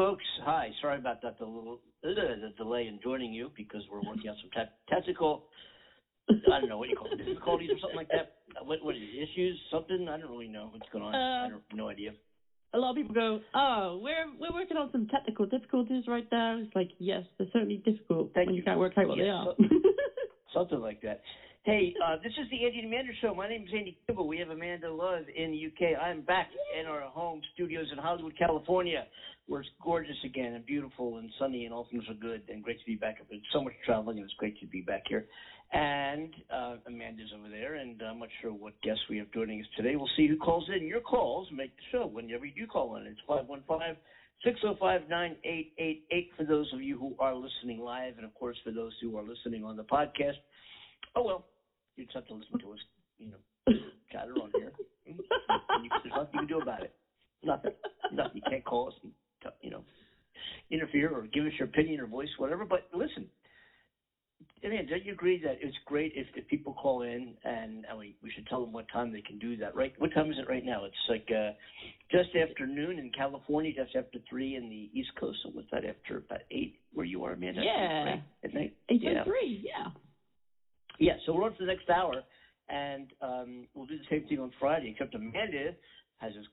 Folks. Hi. Sorry about that, the little uh, the delay in joining you because we're working out some te- technical. I don't know what you call it, difficulties or something like that. What what issues? Something? I don't really know what's going on. I Uh, don't no idea. A lot of people go, "Oh, we're we're working on some technical difficulties right now." It's like, yes, they're certainly difficult Thank when you. you can't work out what Yes, they are. Something like that. Hey, uh, this is the Andy and Amanda Show. My name is Andy Kibble. We have Amanda Love in the UK. I'm back in our home studios in Hollywood, California, where it's gorgeous again and beautiful and sunny and all things are good and great to be back. I've been so much traveling and it's great to be back here. And uh, Amanda's over there, and I'm not sure what guests we have joining us today. We'll see who calls in. Your calls make the show whenever you do call in. It's 515 605 9888 for those of you who are listening live, and of course for those who are listening on the podcast. Oh, well, you just have to listen to us, you know, chatter on here. And you, there's nothing you can do about it. Nothing. Nothing. You can't call us and, you know, interfere or give us your opinion or voice, whatever. But listen, I mean, don't you agree that it's great if, if people call in and, and we, we should tell them what time they can do that, right? What time is it right now? It's like uh, just after noon in California, just after 3 in the East Coast. So what's that, after about 8 where you are, Amanda? Yeah. Right? At night? Eight Yeah. oh three, yeah. Yeah, so we're on for the next hour, and um, we'll do the same thing on Friday, except Amanda has this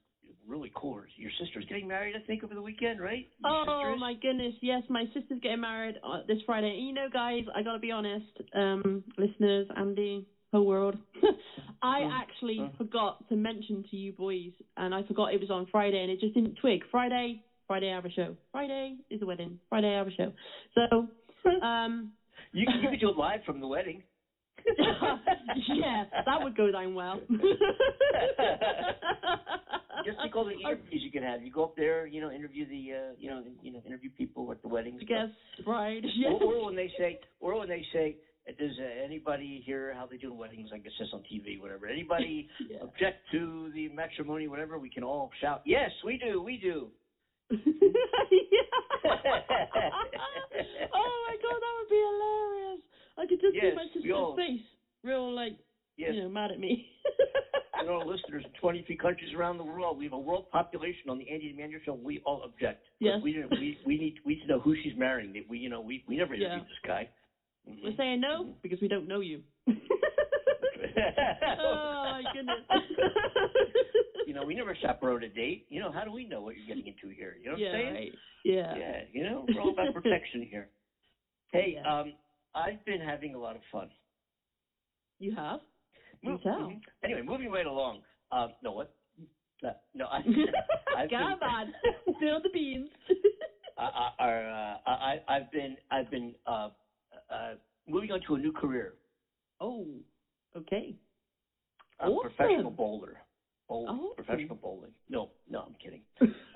really cool. Your sister's getting married, I think, over the weekend, right? Your Oh my goodness, yes, my sister's getting married uh, this Friday. And you know, guys, I gotta be honest, um, listeners, Andy, whole world. I actually Mm. forgot to mention to you boys, and I forgot it was on Friday, and it just didn't twig. Friday, Friday I have a show. Friday is the wedding. Friday I have a show. So, um, You, you could do it live from the wedding. yeah, that would go down well. Just think all the interviews you can have. You go up there, you know, interview the, uh, you know, you know, interview people at the weddings. I right. Yeah. Or, or when they say, or when they say, does uh, anybody hear how they do in weddings? I guess just on TV, whatever. Anybody Yeah. object to the matrimony, whatever? We can all shout, yes, we do, we do. oh my god, that would be hilarious. I could just see Yes, my sister's all- face, real like Yes, you know, mad at me. and our listeners in 23 countries around the world. We have a world population on the Andy Manuel show. We all object. Yes. We didn't. We we need we need to know who she's marrying. We you know we we never Yeah. interviewed this guy. Mhm. We're saying no Mhm. because we don't know you. oh my goodness. you know, we never chaperoned a date. You know, how do we know what you're getting into here? You know what yeah, I'm saying? right. Yeah. Yeah, you know, we're all about protection here. Hey, Yeah. um, I've been having a lot of fun. You have? Tell. mhm. Anyway, moving right along. Um, no, what? Uh, no, I, I've been, Come on. Spill the beans. I, I, uh, I, I've been, I've been uh, uh, moving on to a new career. oh, okay. A Awesome. professional bowler. Bowling, Oh. professional bowling. No, no, I'm kidding.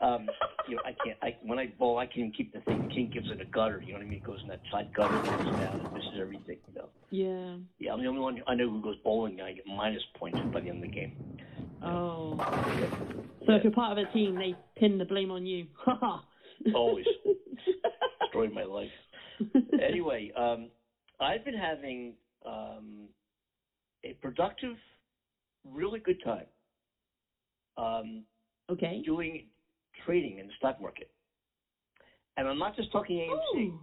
Um, you know, I can't. I when I bowl, I can't even keep the thing. King gives it a gutter. You know what I mean? It goes in that side gutter, goes down, and misses everything. You know. Yeah. Yeah, I'm the only one I know who goes bowling. and I get minus points by the end of the game. Oh. So if you're part of a team, they pin the blame on you. Always. Destroyed my life. Anyway, um, I've been having um, a productive, really good time um, okay. doing trading in the stock market. And I'm not just talking AMC. Ooh.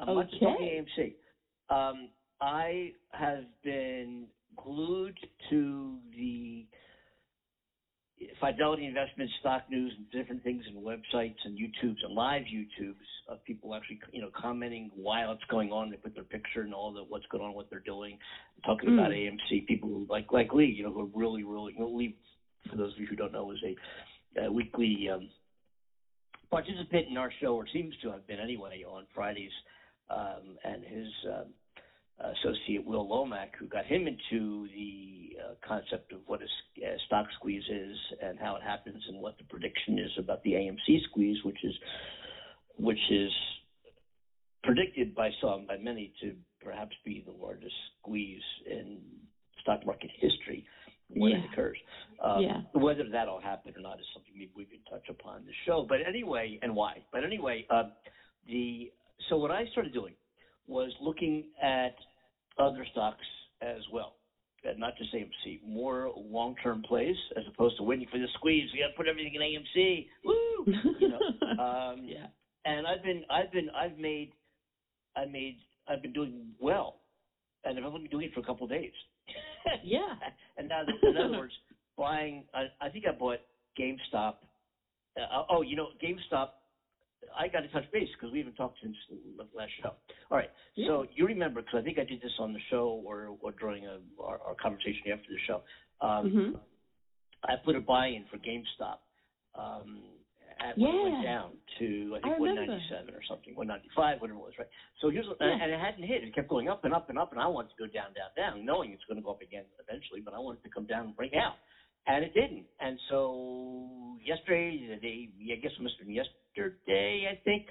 I'm not just talking AMC. Um, I have been glued to the Fidelity Investment stock news and different things and websites and YouTubes and live YouTubes of people actually, you know, commenting while it's going on. They put their picture and all the what's going on, what they're doing, talking about Mm. AMC. People who like like Lee, you know, who are really, really. You know, Lee, for those of you who don't know, is a, a weekly um, participant in our show, or seems to have been anyway, on Fridays, um, and his um, associate Will Lomack, who got him into the uh, concept of what a stock squeeze is and how it happens, and what the prediction is about the AMC squeeze, which is which is predicted by some, by many, to perhaps be the largest squeeze in stock market history when it occurs. Um, Yeah. Whether that'll happen or not is something maybe we could touch upon in the show. But anyway, and why? But anyway, uh, the so what I started doing was looking at other stocks as well. uh, not just AMC, more long-term plays as opposed to waiting for the squeeze. We got to put everything in AMC. Woo! You know. Um, yeah. And I've been, I've been, I've made, I made, I've been doing well, and I've only been doing it for a couple of days. Yeah. and now, in other words, buying. I, I think I bought GameStop. Uh, oh, you know, GameStop. I got to touch base because we haven't talked since the last show. All right. Yeah. So you remember because I think I did this on the show or or during a, our, our conversation after the show. Um, Mhm. I put a buy-in for GameStop. Um, at when it went down to I think remember. 197 or something, 195, whatever it was, right? So here's Yeah. and it hadn't hit. It kept going up and up and up, and I wanted to go down, down, down, knowing it's going to go up again eventually, but I wanted to come down and right now, and it didn't. And so yesterday, the day, I guess it must have been yesterday, I think,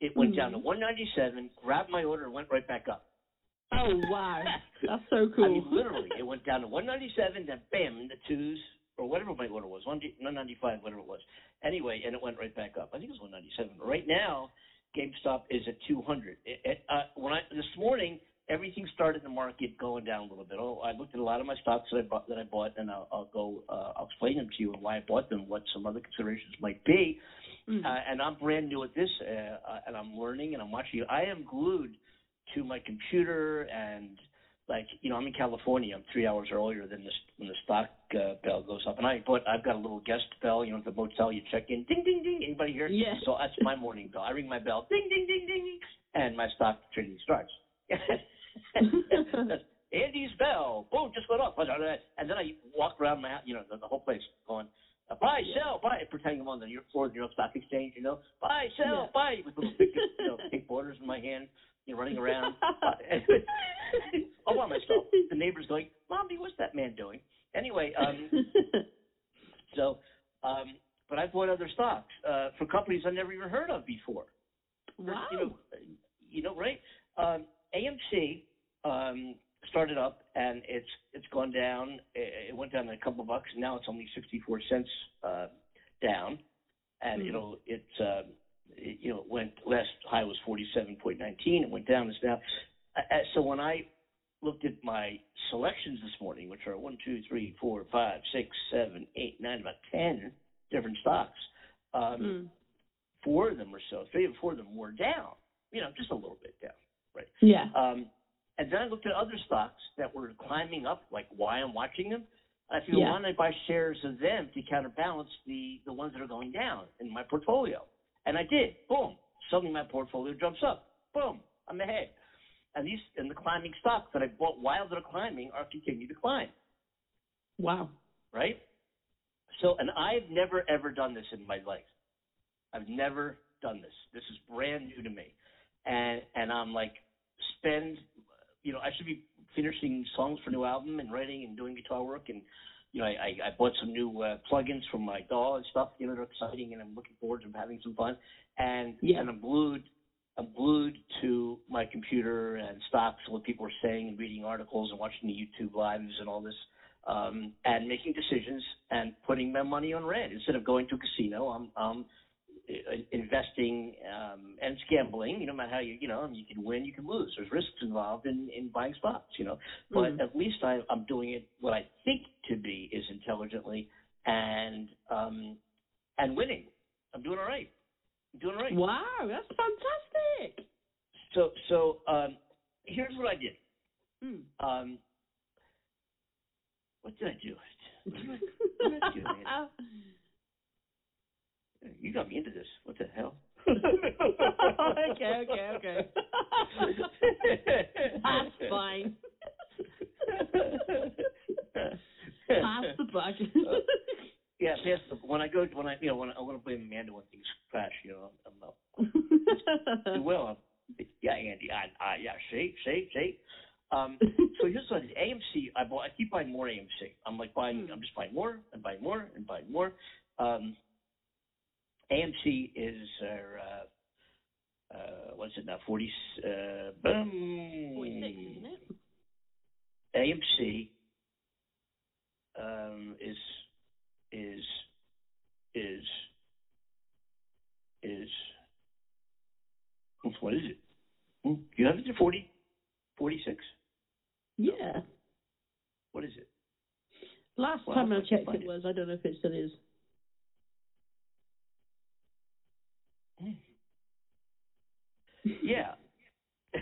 it went down to Mhm. 197, grabbed my order, and went right back up. Oh wow, that's so cool. I mean, literally, it went down to 197, then bam, the twos, or whatever my order was, 195, whatever it was. Anyway, and it went right back up. I think it was 197. Right now, GameStop is at 200. It, it, uh, when I this morning, everything started the market going down a little bit. Oh, I looked at a lot of my stocks that I bought, that I bought, and I'll, I'll go. Uh, I'll explain them to you and why I bought them, what some other considerations might be. Mm. Uh, and I'm brand new at this, uh, uh, and I'm learning and I'm watching. you. I am glued to my computer and like you know I'm in California. I'm three hours earlier than this when the stock uh, bell goes up, and I but I've got a little guest bell. You know, at the motel you check in, ding ding ding. Anybody here? Yeah. So that's my morning bell. I ring my bell, ding ding ding ding, and my stock trading starts. Andy's bell. Boom, just went off. And then I walk around my, you know, the, the whole place going, buy, Yeah. sell, buy, pretending I'm on the New York floor of the New York Stock Exchange, you know, buy, sell, Yeah. buy, with little big, you know, pink orders in my hand, you know, running around. All by myself. The neighbor's going, Mommy, what's that man doing? Anyway, um, so, um, but I bought other stocks uh, for companies I never even heard of before. wow. You know, you know, right? Um, AMC um, started up and it's it's gone down. It went down a couple bucks. Now it's only sixty four cents uh, down, and Mm. it'll it, uh, it you know it went last high was forty seven point nineteen. It went down. It's now. Uh, so when I looked at my selections this morning, which are one, two, three, four, five, six, seven, eight, nine, about ten different stocks. Um, Mm. four of them or so, three or four of them were down. You know, just a little bit down, right? Yeah. Um, and then I looked at other stocks that were climbing up, like why I'm watching them. I figured, Yeah. don't I buy shares of them to counterbalance the the ones that are going down in my portfolio? And I did. Boom. Suddenly my portfolio jumps up. Boom. I'm ahead. And these and the climbing stocks that I bought while they're climbing are continue to climb Wow. right? So, and I've never ever done this in my life. I've never done this. This is brand new to me, and and I'm like, spend, you know, I should be finishing songs for new album and writing and doing guitar work, and you know, I I, I bought some new uh, plugins for my DAW and stuff. You know, they're exciting, and I'm looking forward to having some fun. And Yeah. and I'm glued. I'm glued to my computer and stocks what people are saying and reading articles and watching the YouTube lives and all this um, and making decisions and putting my money on red instead of going to a casino. I'm, I'm investing um, and it's gambling. You know, no matter how you, you know, I mean, you can win, you can lose. There's risks involved in in buying stocks. You know, but Mhm. at least I, I'm doing it what I think to be is intelligently and um, and winning. I'm doing all right. I'm doing all right. Wow, that's fantastic. So so um, here's what I did. Mm. Um, what did I do? What did I, what did I do? You got me into this. What the hell? okay, okay, okay. That's fine. Pass the buck. yeah, pass the when I go when I you know when I, I want to blame Amanda when things crash. You know, I'm, I'm do well. I'm, yeah, Andy. I, I yeah, see, see, see. Um, so here's what I did. AMC. I bought. I keep buying more AMC. I'm like buying. Hmm. I'm just buying more and buying more and buying more. Um, AMC is uh, uh, what's it now? Forty. Uh, boom. 46, isn't it? AMC um, is is is is what is it? You have it at 40, 46? Yeah. What is it? Last Well, time I to checked, it. was. I don't know if it still is. Yeah.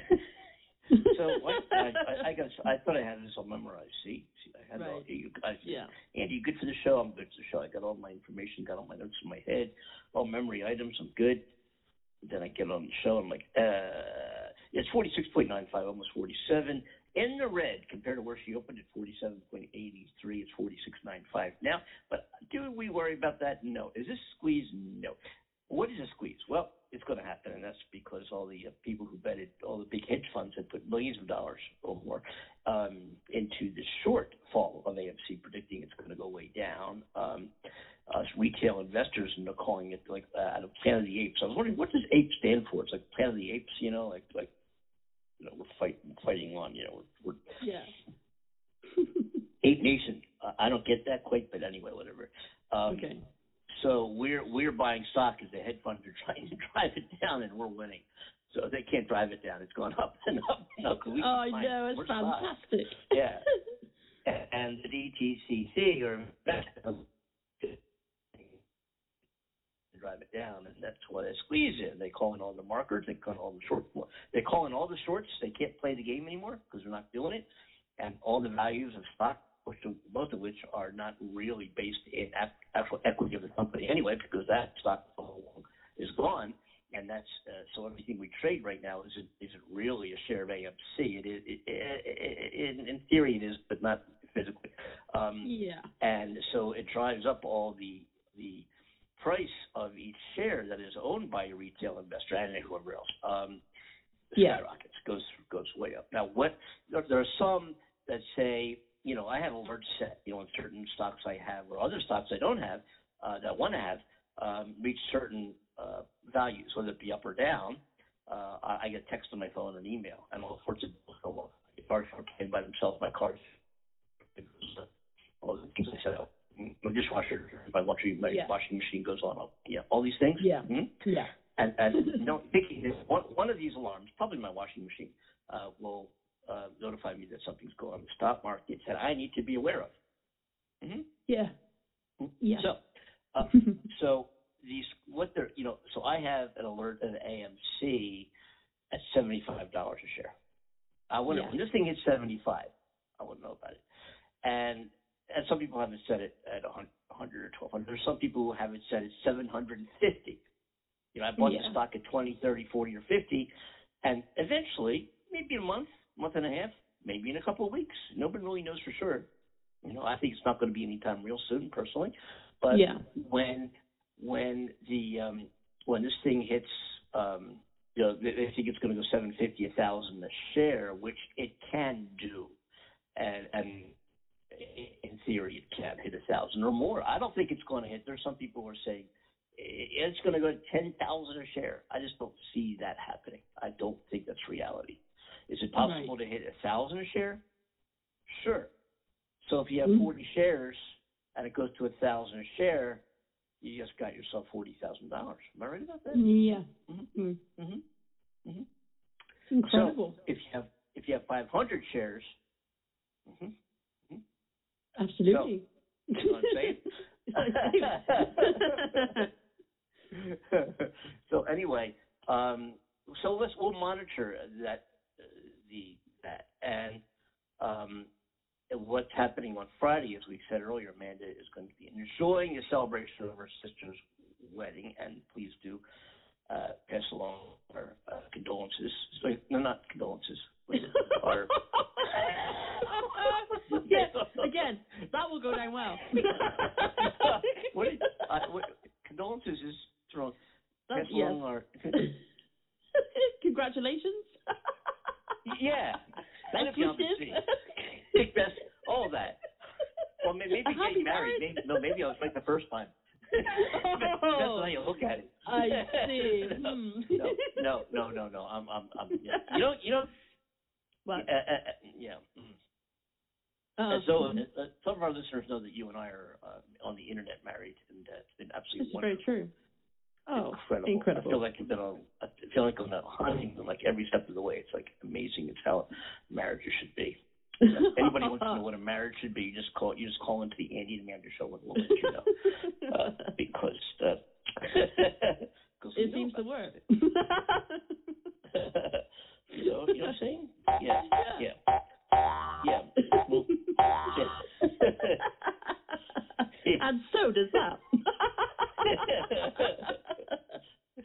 so? I, I, I got. I thought I had this all memorized. See, see, I had it all. Right. You guys, Yeah. Andy, you good for the show? I'm good for the show. I got all my information, got all my notes in my head, all memory items. I'm good. Then I get on the show. I'm like, uh, it's 46.95, almost 47. In the red compared to where she opened at 47.83. It's 46.95 now. But do we worry about that? No. Is this squeeze? No. What is a squeeze? Well, it's going to happen, and that's because all the uh, people who betted, all the big hedge funds have put millions of dollars or more um, into the shortfall of AMC, predicting it's going to go way down. Um, us retail investors and they're calling it like uh, out of Planet of the Apes. I was wondering what does ape stand for? It's like Planet of the Apes, you know, like like you know we're fighting fighting on, you know, we're, we're Yeah. ape nation. Uh, I don't get that quite, but anyway, whatever. Um, okay. So we're we're buying stock as the hedge funds are trying to drive it down, and we're winning. So they can't drive it down. It's gone up and up and up. we Oh, I know. It's fantastic. Yeah. And the DTCC or to drive it down, and that's what a squeeze is. They call in all the markers, they call in all the short, they call in all the shorts. They can't play the game anymore because they're not doing it, and all the values of stock, which most of which are not really based in actual equity of the company anyway, because that stock is gone. And that's uh, so everything we trade right now isn't isn't really a share of AMC. It is, it, it, it, in, in theory, it is, but not physically. Um, yeah. and so it drives up all the the price of each share that is owned by a retail investor and whoever else um, Yeah. skyrockets, goes goes way up. Now, what there, there are some that say, you know, I have a large set, you know, in certain stocks I have or other stocks I don't have uh, that want to have um, reach certain uh, values, whether it be up or down. Uh, I, I get text on my phone and email, and all sorts of bills go up. Cars are paying by themselves. My cars, all the things I set up my dishwasher, my laundry, my Yeah. washing machine goes on. Yeah, all these things. Yeah. Mhm. Yeah. And and you know, thinking this, one one of these alarms, probably my washing machine, uh, will uh, notify me that something's going on in the stock market that I need to be aware of. hmm Yeah. Yeah. So, uh, so these what they're you know, so I have an alert at AMC at seventy five dollars a share. I wonder Yeah. when this thing hits seventy five, I wouldn't know about it. And and some people haven't set it at 100 or 1200. There's some people who have it set at 750. You know, I bought Yeah. the stock at 20, 30, 40, or 50, and eventually, maybe in a month, month and a half, maybe in a couple of weeks. Nobody really knows for sure. You know, I think it's not going to be anytime real soon, personally. But Yeah. when when the um, when this thing hits, um, you know, they, they think it's going to go 750, a thousand a share, which it can do, and and in theory, it can hit a thousand or more. I don't think it's going to hit. There's some people who are saying it's going to go to ten thousand a share. I just don't see that happening. I don't think that's reality. Is it possible to hit a thousand a share? Sure. So if you have Mm. forty shares and it goes to a thousand a share, you just got yourself forty thousand dollars. Am I right about that? Yeah. Mhm. Mm. Mm-hmm. Mm-hmm. Incredible. So if you have if you have five hundred shares, hmm Absolutely. you know what I'm saying? So anyway, um, so let's we'll monitor that the that and um, what's happening on Friday, as we said earlier. Amanda is going to be enjoying the celebration of her sister's wedding, and please do uh, pass along our uh, condolences. So, no, not condolences. our yeah. Again, that will go down well. what, is, uh, what condolences is thrown. That's, Pass yes. our Congratulations. Yeah. Best That'd be on the wishes. scene. Big best, all that. Well, may- maybe getting married. marriage. Maybe, no, maybe I was right the first time. Depends on how you look at it. I see. no, Hmm. no, no, no, no. I'm, I'm, I'm. Yeah. You know, you know. What? Uh, uh, yeah. Uh, so, uh, some of our listeners know that you and I are uh, on the internet married, and uh, it's been this absolutely is very true. Oh, incredible. incredible. I feel like I've been on. I feel like I'm on a honeymoon, like every step of the way. It's like amazing. It's how marriages should be. Anybody wants to know what a marriage should be, you just call you just call into the Andy and Amanda show and we'll let you know. uh, because uh, it seems to work. you know, you know what I'm saying? Yeah, yeah, yeah. Well, yeah. and so does that.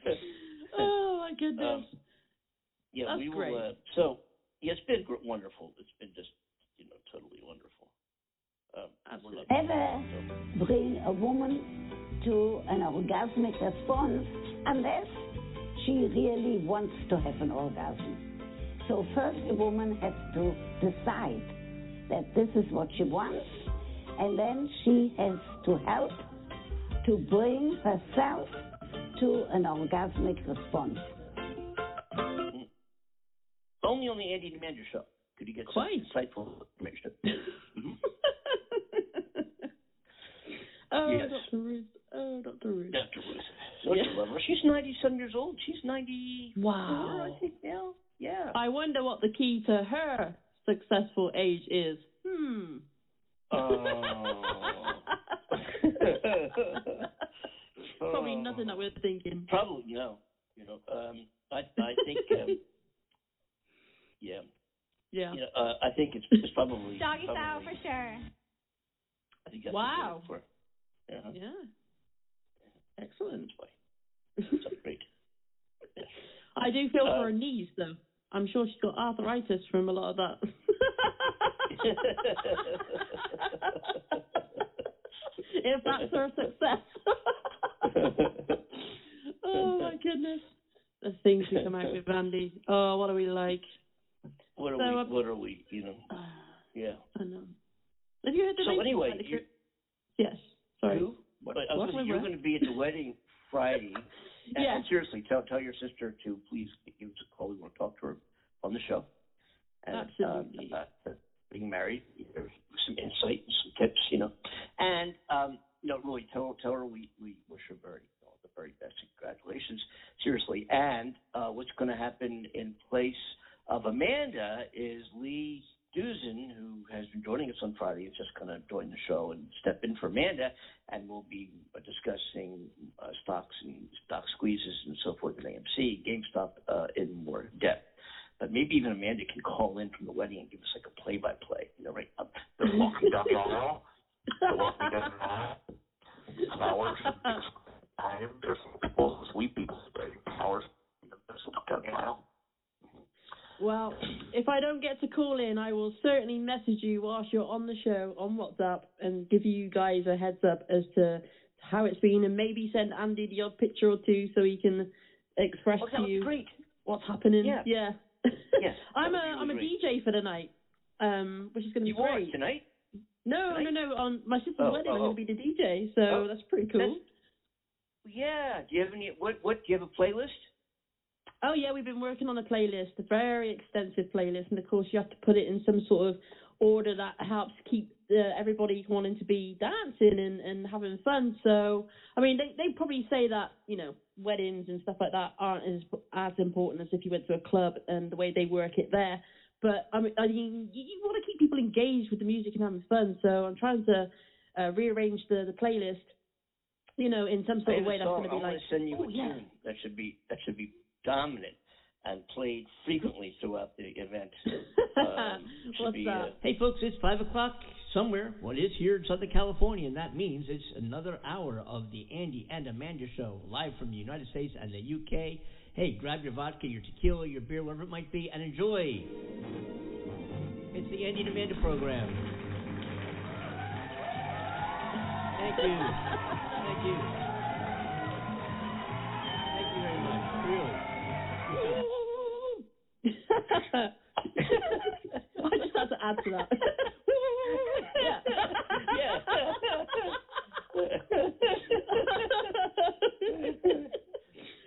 oh my goodness. Um, yeah, That's we will. Uh, so yeah, it's been gr- wonderful. It's been just you know totally wonderful. Um, Absolutely. Ever bring a woman to an orgasmic response unless she really wants to have an orgasm. So first a woman has to decide that this is what she wants and then she has to help to bring herself to an orgasmic response. Only on the Andy and Amanda show could you get Quite. some insightful information. Mhm. oh, Yes. Dr. Ruth. Oh, Dr. Ruth. Dr. Ruth. Don't Yeah. you? She's 97 years old. She's 94, Wow. I think now. Yeah. I wonder what the key to her successful age is. Oh. Probably nothing that we're thinking. Probably no. You know, um, I I think um, yeah, Yeah. you know, uh, I think it's it's probably Doggy style for sure. I think that's Wow. what we're for. Yeah, Yeah. Excellent. that's why. That's great. I do feel Uh, for her knees though. I'm sure she's got arthritis from a lot of that. if that's her success. oh my goodness. The things we come out with, Andy. Oh, what are we like? what are So, we? um, What are we? You know? Yeah. I know. Have you heard the So anyway, the you- Yes. Sorry. Who? But I was What? Wait, you're going to be at the wedding Friday. Yeah. and seriously, tell tell your sister to please give us a call. We want to talk to her on the show. And, Absolutely. Uh, uh, being married, there's some insight and some tips, you know. And um, you know, really tell tell her we we wish her very all the very best. and Congratulations, seriously. And uh, what's going to happen in place of Amanda is Lee Duzen, who has been joining us on Friday, is just going to join the show and step in for Amanda, and we'll be uh, discussing uh, stocks and stock squeezes and so forth at AMC, GameStop uh, in more depth. But maybe even Amanda can call in from the wedding and give us like a play-by-play. You know, right? Um, they're walking down the aisle. They're walking down the aisle. Flowers. Time. There's some people, sweet people spreading flowers. There's some down the aisle. Well, if I don't get to call in, I will certainly message you whilst you're on the show on WhatsApp and give you guys a heads up as to how it's been, and maybe send Andy the odd picture or two so he can express Oh, to you great. what's happening. Yeah. yeah. I'm a I'm a really DJ for the night, um, which is going to be great. tonight? No, tonight? no, no. On my sister's Oh, wedding, I'm oh, going to be the DJ, so Oh, that's pretty cool. that's- Yeah. Do you have any? What? What? Do you have a playlist? Oh yeah, we've been working on a playlist, a very extensive playlist, and of course you have to put it in some sort of order that helps keep uh, everybody wanting to be dancing and and having fun. So, I mean, they they probably say that you know weddings and stuff like that aren't as as important as if you went to a club and the way they work it there. But I mean, I mean, you, you want to keep people engaged with the music and having fun. So I'm trying to uh, rearrange the the playlist, you know, in some sort of way that's going to be like, send you oh a yeah. tune that should be that should be dominant and played frequently throughout the event. Um, What's be, that? Uh, Hey, folks, it's 5 o'clock somewhere. Well, it is here in Southern California, and that means it's another hour of the Andy and Amanda Show, live from the United States and the UK. Hey, grab your vodka, your tequila, your beer, whatever it might be, and enjoy. It's the Andy and Amanda program. Thank you. Thank you. Thank you very much. Really. I just had to add to that.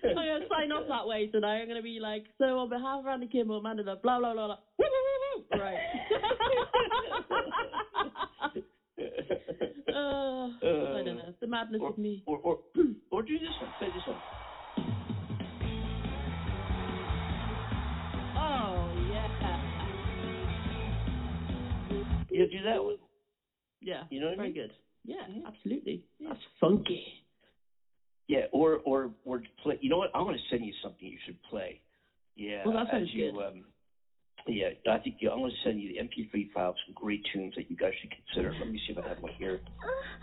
I'm gonna sign off that way tonight. I'm gonna be like, so on behalf of Randy Kimball, Amanda blah blah blah blah. Right. uh, I don't know. The madness or, of me. or or or do this one. Play this one. Oh yeah. you do that one. Yeah. You know what I Very mean? good. Yeah, Mhm. absolutely. Yeah. That's funky. Yeah, or or or play. You know what? I'm going to send you something you should play. Yeah, Well, that sounds you good. um, yeah, I think you, I'm going to send you the MP3 file of some great tunes that you guys should consider. Let me see if I have one here.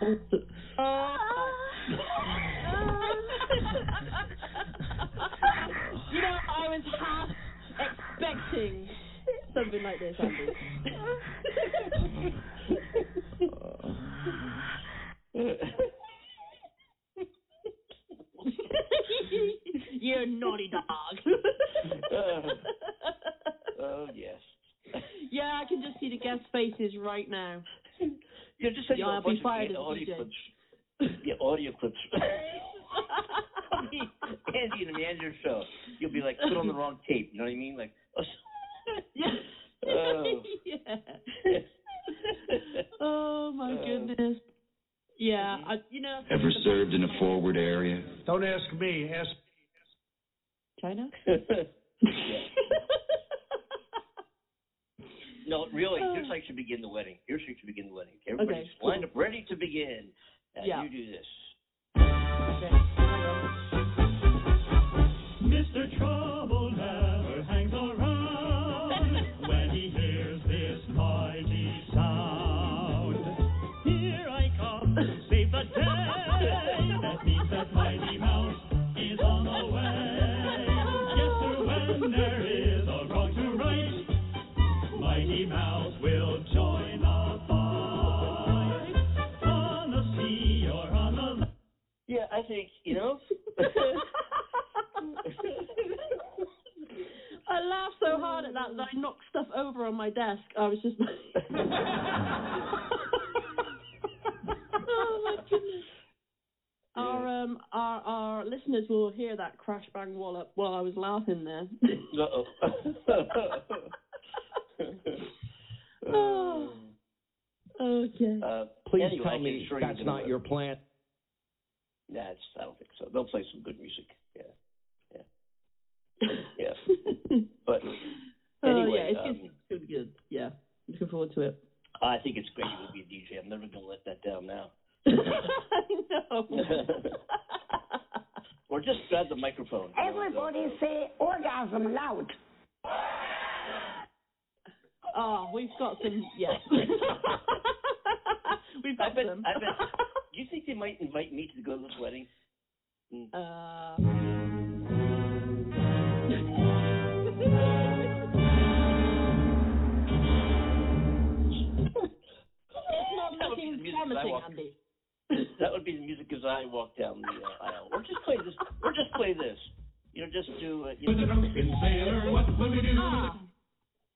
you know, I was half expecting something like this, Andy. you naughty dog. oh yes. yeah, I can just see the guest faces right now. Yeah, just send you Yeah, a I'll be bunch of fired as a audio DJ. clips. Yeah, audio clips. Of the Andy and Amanda show. You'll be like put on the wrong tape. You know what I mean? Like. yeah. Oh. yeah. Oh my Oh. goodness. Yeah, Mhm. I, you know. Ever served in a forward area? Don't ask me. Ask China? no, really. Here's how you should begin the wedding. Here's how you should begin the wedding. Everybody's Okay, cool. lined up, ready to begin. And Yeah. you do this. Okay. Mr. Trouble never hangs around when he hears this mighty sound. Here I come save the day. That means that Mighty Mouse is on the way. Yes, sir, there on my desk. I was just. oh my goodness. Our um our our listeners will hear that crash bang wallop while I was laughing there. Uh-oh. Oh. okay. Uh, Please anyway, tell me assure you that's not it- your plan. Nah, I don't think so. They'll play some good music. Yeah, yeah. But oh anyway, yeah, it's, um, it's gonna be good. Yeah, looking forward to it. I think it's great you're going to be a DJ. I'm never going to let that down now. I know. or just grab the microphone. you know, Everybody don't- say orgasm loud. oh, we've got some. Yes, we've I got bet. some. I bet. Do you think they might invite me to go to this wedding? Mm. Uh, be the music I walk- That would be the music as I walk down the uh, aisle. Or just play this. Or just play this. You know, just do. Uh, you know, sailor, what will we do? Ah,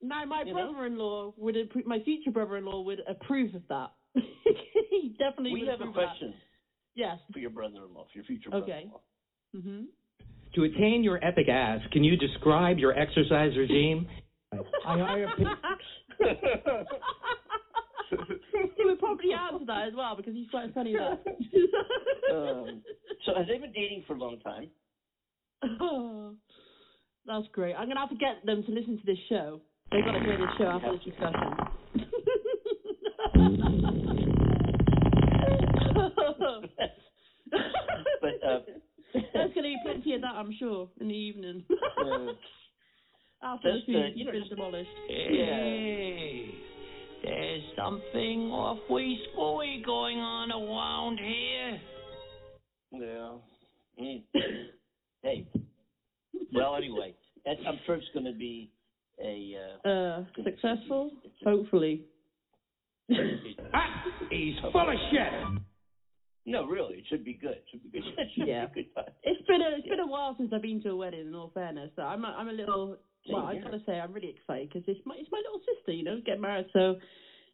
now my You brother-in-law would appro- my future brother-in-law would approve of that. he definitely we would have a approve of that. question Yes. for your brother-in-law, for your future Okay. brother-in-law. Mhm. To attain your epic ass, can you describe your exercise regime? I hire people. He would probably answer that as well because he's quite funny that. um, so has they been dating for a long time? Oh, that's great. I'm gonna have to get them to listen to this show. They've got to hear this show after this discussion. but uh, there's gonna be plenty of that, I'm sure, in the evening. uh, after the food's been demolished. Hey, there's something awfully screwy going on around here. yeah. Mm. hey. Well, anyway, that, I'm sure it's going to be a. Uh, Uh, successful, hopefully. Ah, he's full of shit. no, really, it should be good. It should be good. It should yeah. Be good time. It's been a it's been a while since I've been to a wedding. In all fairness, so I'm a, I'm a little Same well. I here. gotta say I'm really excited because it's my it's my little sister. You know, get married. So,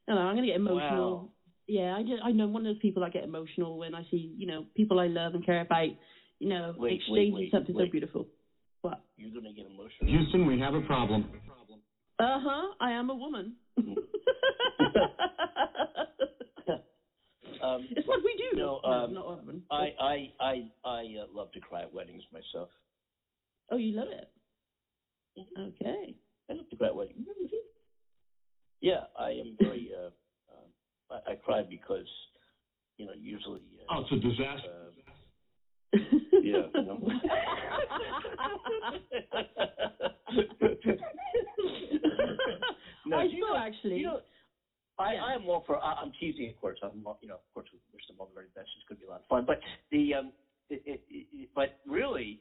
you know, I'm gonna get emotional. Wow. Yeah, I just, I know I'm one of those people that get emotional when I see you know people I love and care about. You know, Wait, wait, exchanging wait, something so beautiful. What? You're going to get emotional. Houston, we have a problem. Uh huh. I am a woman. um, it's what we do. No, no um, not a. I I I I uh, love to cry at weddings myself. oh, you love it. Okay. I love to cry at weddings. Yeah, I am very. Uh, I, I cried because you know usually. Uh, Oh, it's a disaster. uh, yeah. You no, I you saw know, actually. You know, I, Yeah. I am all for. I, I'm teasing, of course. I'm, all- you know, of course, we wish them all the very best. It's going to be a lot of fun. But the, um, it, it, it, but really,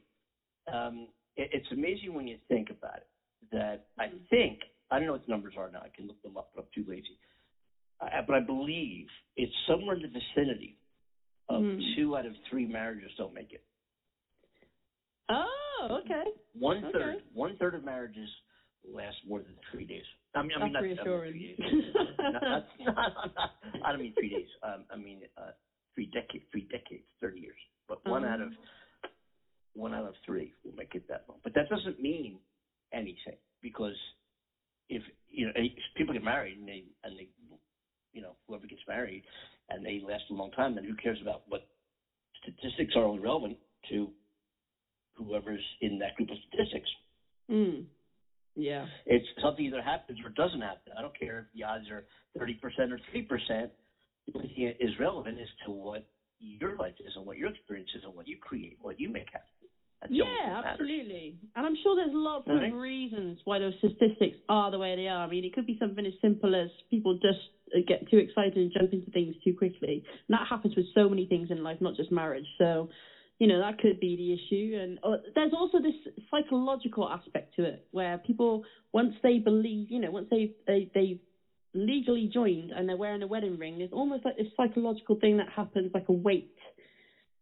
um, it, it's amazing when you think about it. That I Mm-hmm. think I don't know what the numbers are now. I can look them up, but I'm too lazy. I, but I believe it's somewhere in the vicinity of Hmm. two out of three marriages don't make it. oh, okay. One third, Okay. one third of marriages last more than three days. I mean, I mean, That's not, I mean, three days. not, not, not, I don't mean three days. Um, I mean uh, three decades, three decades, thirty years. But one out of Oh. One out of three will make it that long. But that doesn't mean anything because if you know if people get married and they and they you know whoever gets married and they last a long time, then who cares about what statistics are only relevant to whoever's in that group of statistics. Mm. Yeah. It's something either happens or doesn't happen. I don't care if the odds are thirty percent or three percent. The only thing that is relevant is to what your life is and what your experience is and what you create, what you make happen. That's the only thing Yeah, absolutely. And I'm sure there's lots of reasons why those statistics are the way they are. I mean, it could be something as simple as people just uh, get too excited and jump into things too quickly. And that happens with so many things in life, not just marriage. So, you know, that could be the issue. And uh, there's also this psychological aspect to it where people, once they believe, you know, once they they they've legally joined and they're wearing a wedding ring, there's almost like this psychological thing that happens, like a weight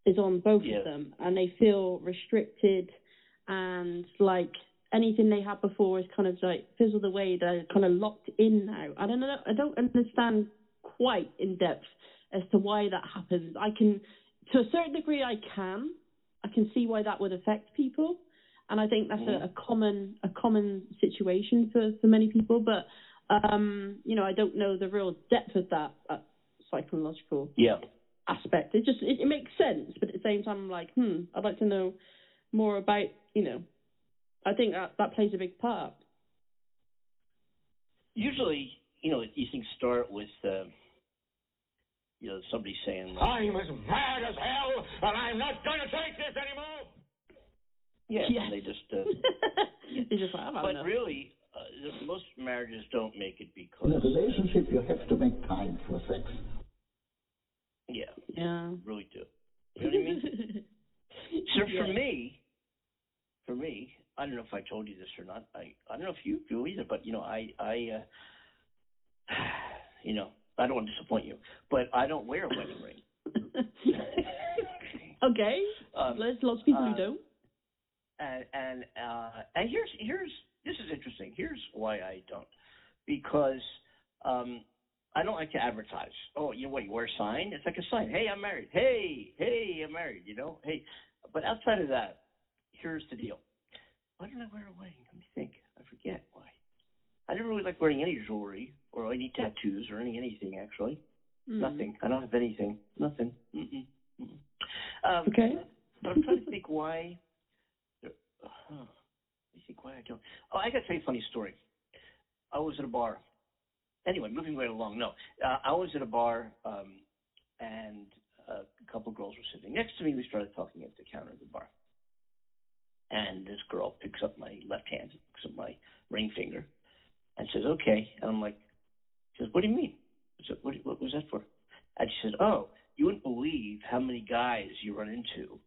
is on both Yeah. of them, and they feel restricted and like anything they had before is kind of like fizzled away. They're kind of locked in now. I don't know. I don't understand quite in depth as to why that happens. I can, to a certain degree, I can. I can see why that would affect people, and I think that's Mhm. a, a common a common situation for for many people. But um, you know, I don't know the real depth of that, that psychological Yeah. Aspect. It just it, it makes sense, but at the same time, I'm like, hmm, I'd like to know more about you know. I think that that plays a big part. Usually, you know, these things start with, uh, you know, somebody saying, like, I'm as mad as hell, and I'm not going to take this anymore. yeah, Yes. and they just. Uh, They're just like, but enough. really, uh, most marriages don't make it because In a relationship, you have to make time for sex. Yeah, Yeah. really do. You know what I mean? So for Yeah. me, for me, I don't know if I told you this or not. I I don't know if you do either, but you know, I I uh, you know, I don't want to disappoint you, but I don't wear a wedding ring. okay. Um, There's lots of people uh, who don't. and and uh and here's here's this is interesting. Here's why I don't. Because um I don't like to advertise. Oh, you know what, you wear a sign? It's like a sign. Hey, I'm married. Hey, hey, I'm married, you know? Hey. But outside of that, here's the deal. Why don't I wear a wedding? Let me think. I forget why. I never really like wearing any jewelry or any tattoos or any anything actually. Hmm. Nothing. I don't have anything. Nothing. Mm-mm. Mm-mm. Um, Okay. but I'm trying to think why. Uh, let me think why I don't. Oh, I got to tell you a funny story. I was at a bar. Anyway, moving right along. No, uh, I was at a bar, um, and a couple girls were sitting next to me. We started talking at the counter of the bar, and this girl picks up my left hand, picks up my ring finger, and says, "Okay." And I'm like, she says, "What do you mean?" I said, "What, what was that for?" And she said, "Oh, you wouldn't believe how many guys you run into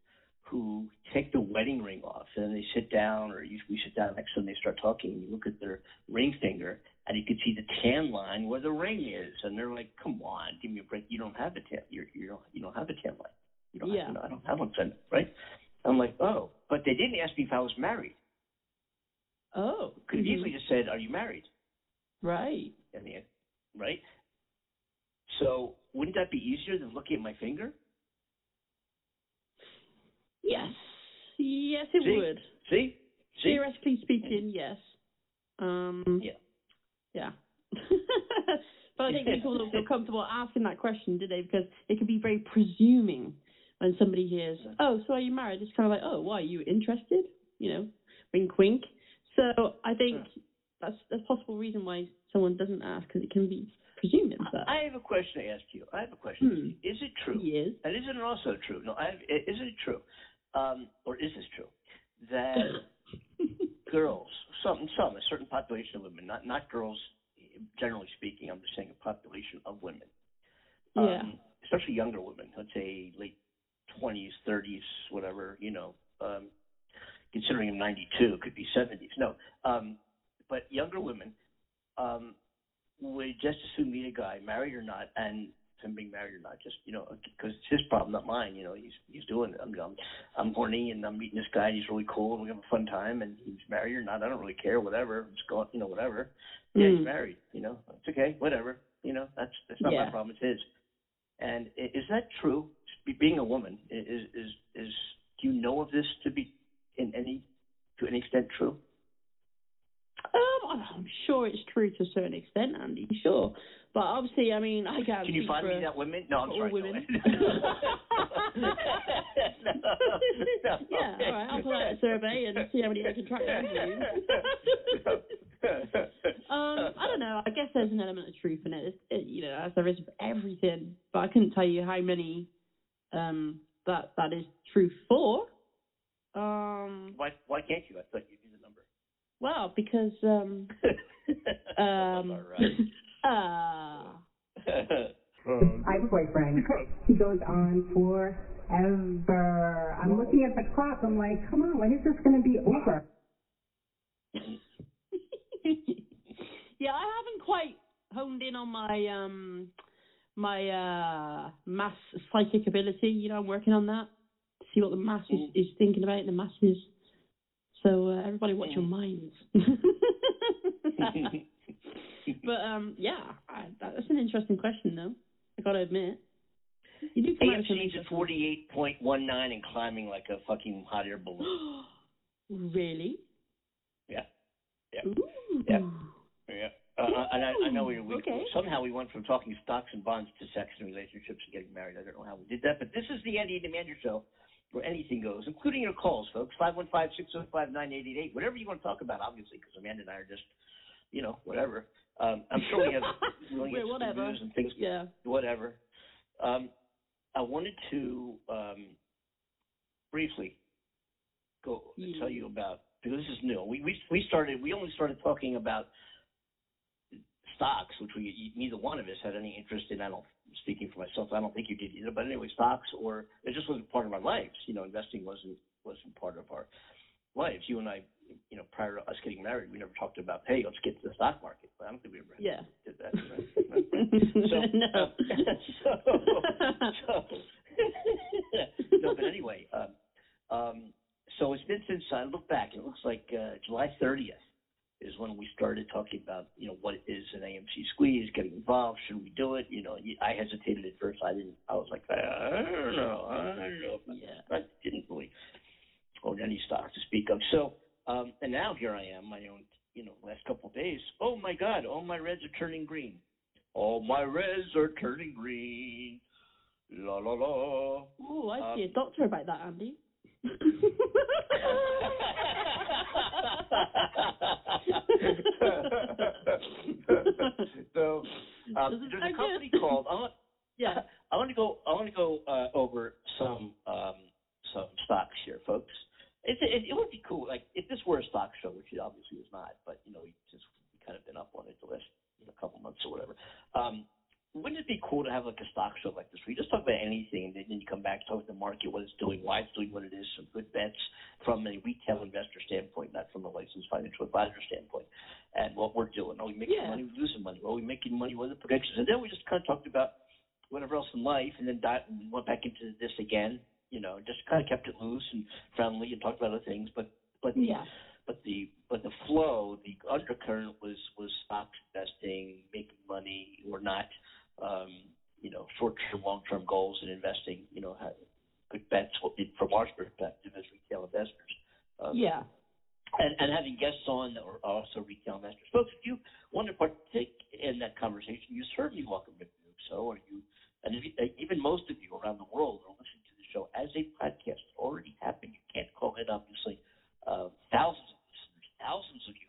who take the wedding ring off and then they sit down or you, we sit down next to them they start talking and you look at their ring finger and you could see the tan line where the ring is and they're like come on give me a break you don't have a tan you're, you don't you don't have a tan line you don't Yeah. have, I don't have one son right I'm like oh but they didn't ask me if I was married Oh. could have easily just said are you married Right. and the right so wouldn't that be easier than looking at my finger Yes. Yes, it See? would. see see Theoretically speaking, yes. Um. yeah Yeah. but I think people don't feel comfortable asking that question, do they? Because it can be very presuming when somebody hears, "Oh, so are you married?" It's kind of like, "Oh, why? Are you interested?" You know, wink, wink. So I think that's that's a possible reason why someone doesn't ask because it can be presuming. But I have a question to ask you. I have a question. Hmm. Is it true? Yes. And isn't it also true? No, I have, isn't it true? Um, or is this true that girls, some, some, a certain population of women, not not girls, generally speaking. I'm just saying a population of women. Yeah. Um, especially younger women. Let's say late twenties, thirties, whatever. You know, um, considering I'm 92, it could be 70s. No, um, but younger women um, would just as soon meet a guy, married or not, and being married or not, just you know, because it's his problem, not mine. You know, he's he's doing it. I'm I'm, I'm horny and I'm meeting this guy. and He's really cool and we have a fun time. And he's married or not, I don't really care. Whatever, just going, you know, whatever. Yeah, he's Mm. married. You know, it's okay. Whatever. You know, that's that's not Yeah. my problem. It's his. And is that true? Being a woman, is is is do you know of this to be in any to any extent true? Um, I'm- I'm sure it's true to a certain extent, Andy. Sure, but obviously, I mean, I can't. Can you find me that women? No, I'm sorry. women. No, no. yeah, all right. I'll put out a survey and see how many I can track down for you. um, I don't know. I guess there's an element of truth in it. It's, it you know, as there is everything, but I couldn't tell you how many um that that is true for. Um, Why why can't you? I thought you knew the number. well, because um um All right. uh I have a boyfriend. He goes on forever. I'm looking at the clock. I'm like, come on, when is this going to be over? yeah, I haven't quite honed in on my um my uh mass psychic ability. You know, I'm working on that. See what the mass is, Mm. is thinking about the masses. So uh, everybody watch your minds. but um yeah, I, that's an interesting question though. I gotta admit. You do come out with at forty eight point one nine and climbing like a fucking hot air balloon. really? Yeah. Yeah. Ooh. Yeah. Yeah. Uh, and I, I know we, we Okay. somehow we went from talking stocks and bonds to sex and relationships and getting married. I don't know how we did that, but this is the Andy and Amanda show where anything goes, including your calls, folks. Five one five six zero five nine eight eight eight. Whatever you want to talk about, obviously, because Amanda and I are just, you know, whatever. Um, I'm sure we have we only Wait, get some whatever. and things, Yeah. whatever. Um, I wanted to um, briefly go Yeah. tell you about because this is new. We we we started we only started talking about stocks, which we neither one of us had any interest in. I don't speaking for myself. I don't think you did either. But anyway, stocks or it just wasn't part of our lives. You know, investing wasn't wasn't part of our lives. You and I, you know, prior to us getting married, we never talked about hey, let's get to the stock market. I don't think we ever Yeah. did that. Right? So, no. um, so, so no, but anyway, um, um, so it's been since I look back. It looks like uh, July 30th is when we started talking about you know what is an AMC squeeze, getting involved, should we do it? You know, I hesitated at first. I didn't. I was like, I don't know, I don't know. yeah. I didn't really own any stock to speak of. So, um, and now here I am. I owned, you know, last couple of days. Oh my God, all my reds are turning green. All my reds are turning green. La la la. Oh, I see a Um, doctor about that, Andy. so um, there's a company called. I want, yeah. I want to go. I want to go uh, over some um, some stocks here, folks. It's, it, it would be cool, like if this were a stock show, which it obviously is not, but you know, just we kind of been up on it the last you know, couple months or whatever. Um, wouldn't it be cool to have like a stock show like this where you just talk about anything and then you come back talk about the market, what it's doing, why it's doing what it is, some good bets from a retail investor standpoint, not from a licensed financial advisor standpoint, and what we're doing. Are we making Yeah. money? Are we losing money? Are we making money? What are the predictions? And then we just kind of talked about whatever else in life, and then di- went back into this again. You know, just kind of kept it loose and friendly and talked about other things, but but the Yeah. but the but the flow, the undercurrent was was stocks investing, making money or not, um, you know, short term, long term goals in investing. You know, good bets from our perspective as retail investors. Um, Yeah. and, and having guests on that were also retail investors. Folks, if you want to partake in that conversation, you're certainly welcome to do so. Or you, and if you, even most of you around the world are listening show as a podcast already happened. You can't call it, obviously. Uh, thousands of listeners, thousands of you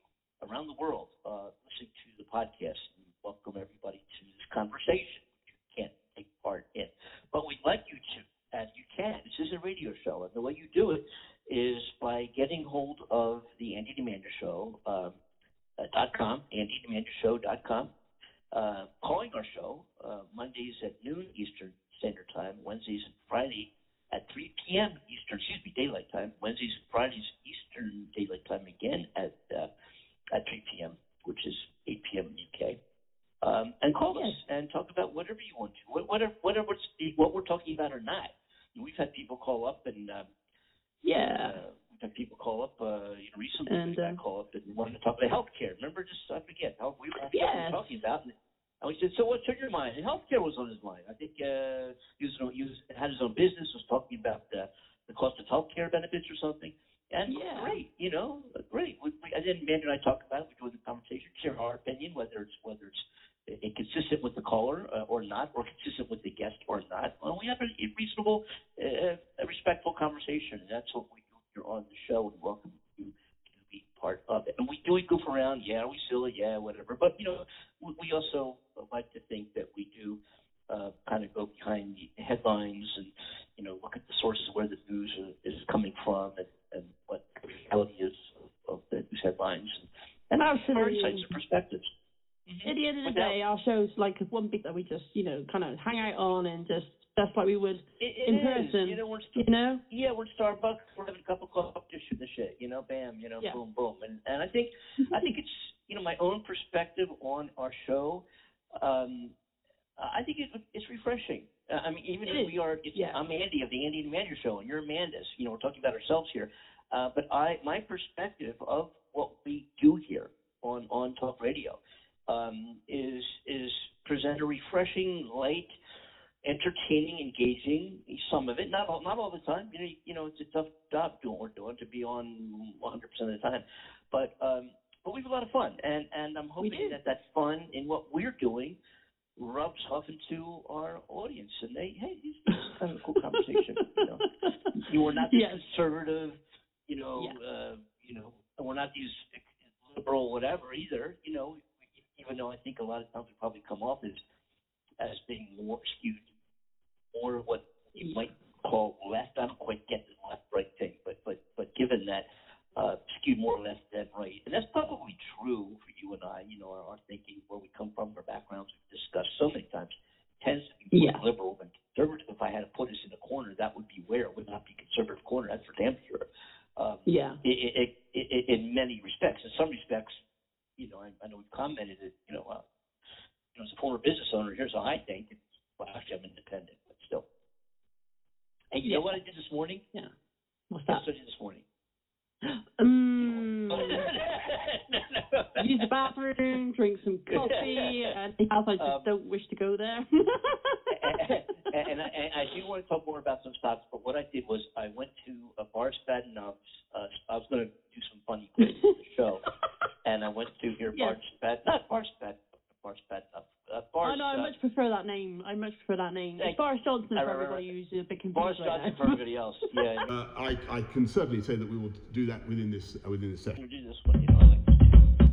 around the world uh, listening to the podcast. We welcome everybody to this conversation, which you can't take part in. But we'd like you to, and you can. This is a radio show, and the way you do it is by getting hold of the Andy and Amanda Show. Um, uh, dot com, uh, calling our show uh, Mondays at noon Eastern Standard Time, Wednesdays and Friday at 3 p.m. Eastern, excuse me, Daylight Time. Wednesdays and Fridays Eastern Daylight Time again at uh, at 3 p.m., which is 8 p.m. in the UK. Um, and call us and talk about whatever you want to, What- whatever, whatever what we're talking about or not. We've had people call up and um, Yeah. uh, we've had people call up uh, you know, recently. And, uh, call up and wanted to talk about healthcare. Remember, just I forget health. We were, we Yes. talking about. And, and we said, so what's on your mind? And healthcare was on his mind. I think uh, he was, he was had his own business. Was talking about the the cost of healthcare benefits or something. And Yeah. great, you know, great. We, we, and then Amanda and I talk about it. We join the conversation, share our opinion, whether it's whether it's inconsistent with the caller uh, or not, or consistent with the guest or not. Well, we have a reasonable, uh, a respectful conversation, and that's what we do here on the show. And welcome you to be part of it. And we do we goof around, yeah, are we silly, yeah, whatever. But you know, we, we also like to think that we do. Uh, kind of go behind the headlines and you know look at the sources where the news is coming from and, and what the reality is of, of the news headlines and, and our insights and perspectives. At the end of the Without- day, our show's like one bit that we just, you know, kind of hang out on and just just like we would It, it in is. person. You know, we're You know? yeah, we're in Starbucks. We're having a cup of coffee, just shooting the shit. You know, bam. You know, Yeah. boom, boom. And and I think I think it's you know my own perspective on our show. Um, I think it, it's refreshing. Uh, I mean, even It if is. we are, it's, Yeah. I'm Andy of the Andy and Amanda Show, and you're Amanda's. You know, we're talking about ourselves here. Uh, but I, my perspective of what we do here on on talk radio um, is is present a refreshing, light, entertaining, engaging. Some of it, not all, not all the time. You know, you know, it's a tough job doing what we're doing to be on 100 percent of the time. But um, but we have a lot of fun, and and I'm hoping that that fun in what we're doing rubs off into our audience, and they, hey, this is kind of a cool conversation. You know, you are not this Yes. conservative, you know, Yeah. uh, you know, and we're not these liberal whatever either. You know, even though I think a lot of times we probably come off as as being more skewed, more what you might call left. I don't quite get the left right thing, but but but given that uh, skewed more left than right, and that's probably true for you and I. You know, our, our thinking, where we come from, our backgrounds, we've discussed so many times, tends to be more Yeah. liberal than conservative. If I had to put us in a corner, that would be where it would not be conservative corner. That's for damn sure. Um, Yeah. i i i i in many respects. In some respects, you know, I, I know we've commented that, you know, uh, you know, as a former business owner, here's how I think. It's, well, actually, I'm independent, Hey, you know what I did this morning? Yeah. What's that? what I did this morning? Um, use the bathroom, drink some coffee, and I just Um, don't wish to go there. and, and, I, and I do want to talk more about some stops, but what I did was I went to a bar Spaden Nubs. Uh, I was going to do some funny bits in the show, and I went to hear Yes. Bar Spaden, not Bar Spaden, Bar Spaden Uh, Bar, oh no, I uh, much prefer that name. I much prefer that name. It's Boris Johnson I for remember- everybody who's a bit confused Boris Johnson now. for everybody else. Yeah, Uh, I, I can certainly say that we will do that within this uh, within this session. gonna do this one. You know, like.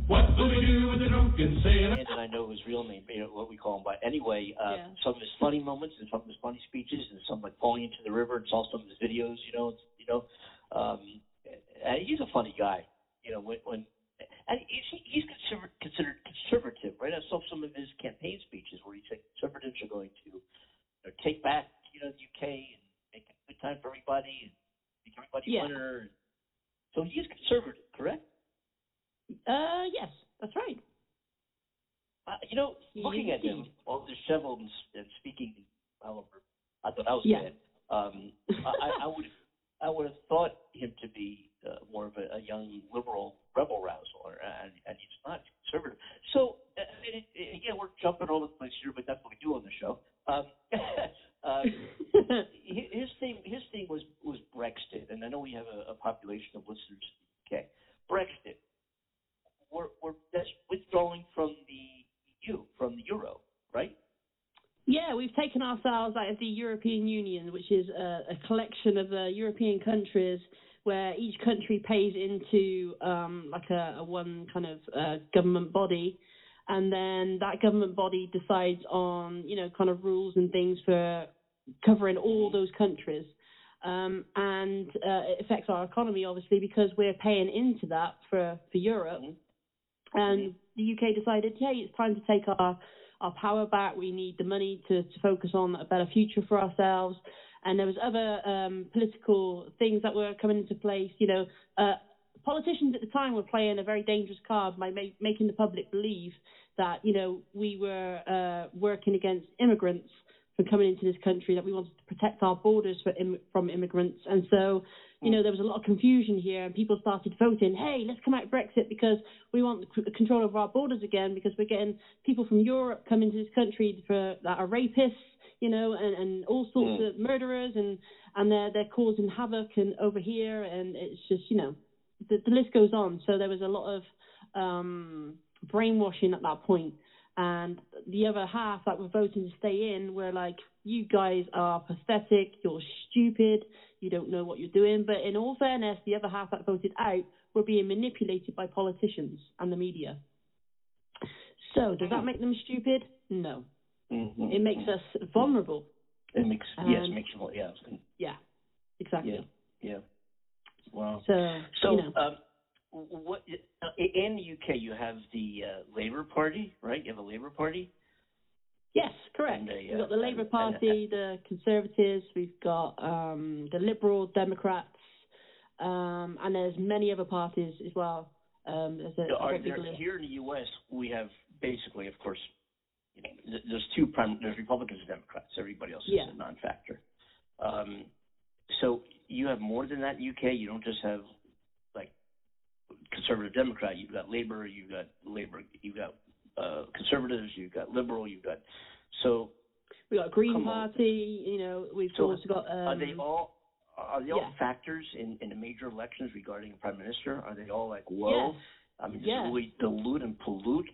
What will we do with the drunken sailor? And then I know his real name, you know, what we call him. But anyway, uh, Yeah. some of his funny moments and some of his funny speeches and some like falling into the river and saw some of his videos. You know, you know, um, and he's a funny guy. You know, when when and he's, he's considered considered conservative, right? I saw some of his campaign speeches where he said conservatives are going to you know, take back, you know, the UK and make it a good time for everybody and make everybody Yeah. winner. So he is conservative, correct? Uh, yes, that's right. Uh, you know, He looking at him, all disheveled and, and speaking, however, I thought I was Yeah. bad. Um, I, I would I would have thought him to be uh, more of a, a young liberal rebel rouser, and, and he's not. He's conservative. So uh, it, it, again, we're jumping all over the place here, but that's what we do on the show. Um, hi- his thing his thing was was Brexit, and I know we have a, a population of listeners in the UK. Brexit. We're we're that's withdrawing from the EU, from the euro, right? Yeah, we've taken ourselves out of the European Union, which is a, a collection of uh, European countries where each country pays into um, like a, a one kind of uh, government body, and then that government body decides on you know kind of rules and things for covering all those countries. um, and uh, it affects our economy obviously because we're paying into that for for Europe. And the UK decided, hey, it's time to take our our power back. We need the money to to focus on a better future for ourselves. And there was other um, political things that were coming into place. You know, uh, politicians at the time were playing a very dangerous card by ma- making the public believe that you know we were uh, working against immigrants from coming into this country, that we wanted to protect our borders Im- from immigrants, and so you know there was a lot of confusion here, and people started voting, hey, let's come out Brexit because we want c- control over our borders again because we're getting people from Europe coming to this country for that are rapists, you know, and, and all sorts Mm. of murderers, and and they're they're causing havoc and over here, and it's just you know the, the list goes on. So there was a lot of um, brainwashing at that point. And the other half that were voting to stay in were like, you guys are pathetic, you're stupid, you don't know what you're doing. But in all fairness, the other half that voted out were being manipulated by politicians and the media. So does that make them stupid? No. Mhm. It makes us vulnerable. It makes yes, And- it makes you yeah. I was gonna- Yeah, exactly. Yeah, yeah. Wow. So, So, you know. um, what uh, in the UK you have the uh, Labour Party, right? You have a Labour Party. Yes, correct. And a, we've got the uh, Labour and- Party, the Conservatives, we've got um, the Liberal Democrats, um, and there's many other parties as well. Um, there's a, a Are great big there, here in the U.S. we have basically, of course, you know, th- there's two prime. There's Republicans and Democrats. Everybody else Yeah. is a non-factor. Um, so you have more than that in UK. You don't just have like conservative Democrat. You've got Labor. You've got Labor. You've got uh, conservatives. You've got liberal. You've got so We've got Green come on. Party, you know, we've So also got. Um, are they all are they all yeah. factors in, in the major elections regarding a prime minister? Are they all like whoa? Yes. I mean, Yes. it really dilute and pollute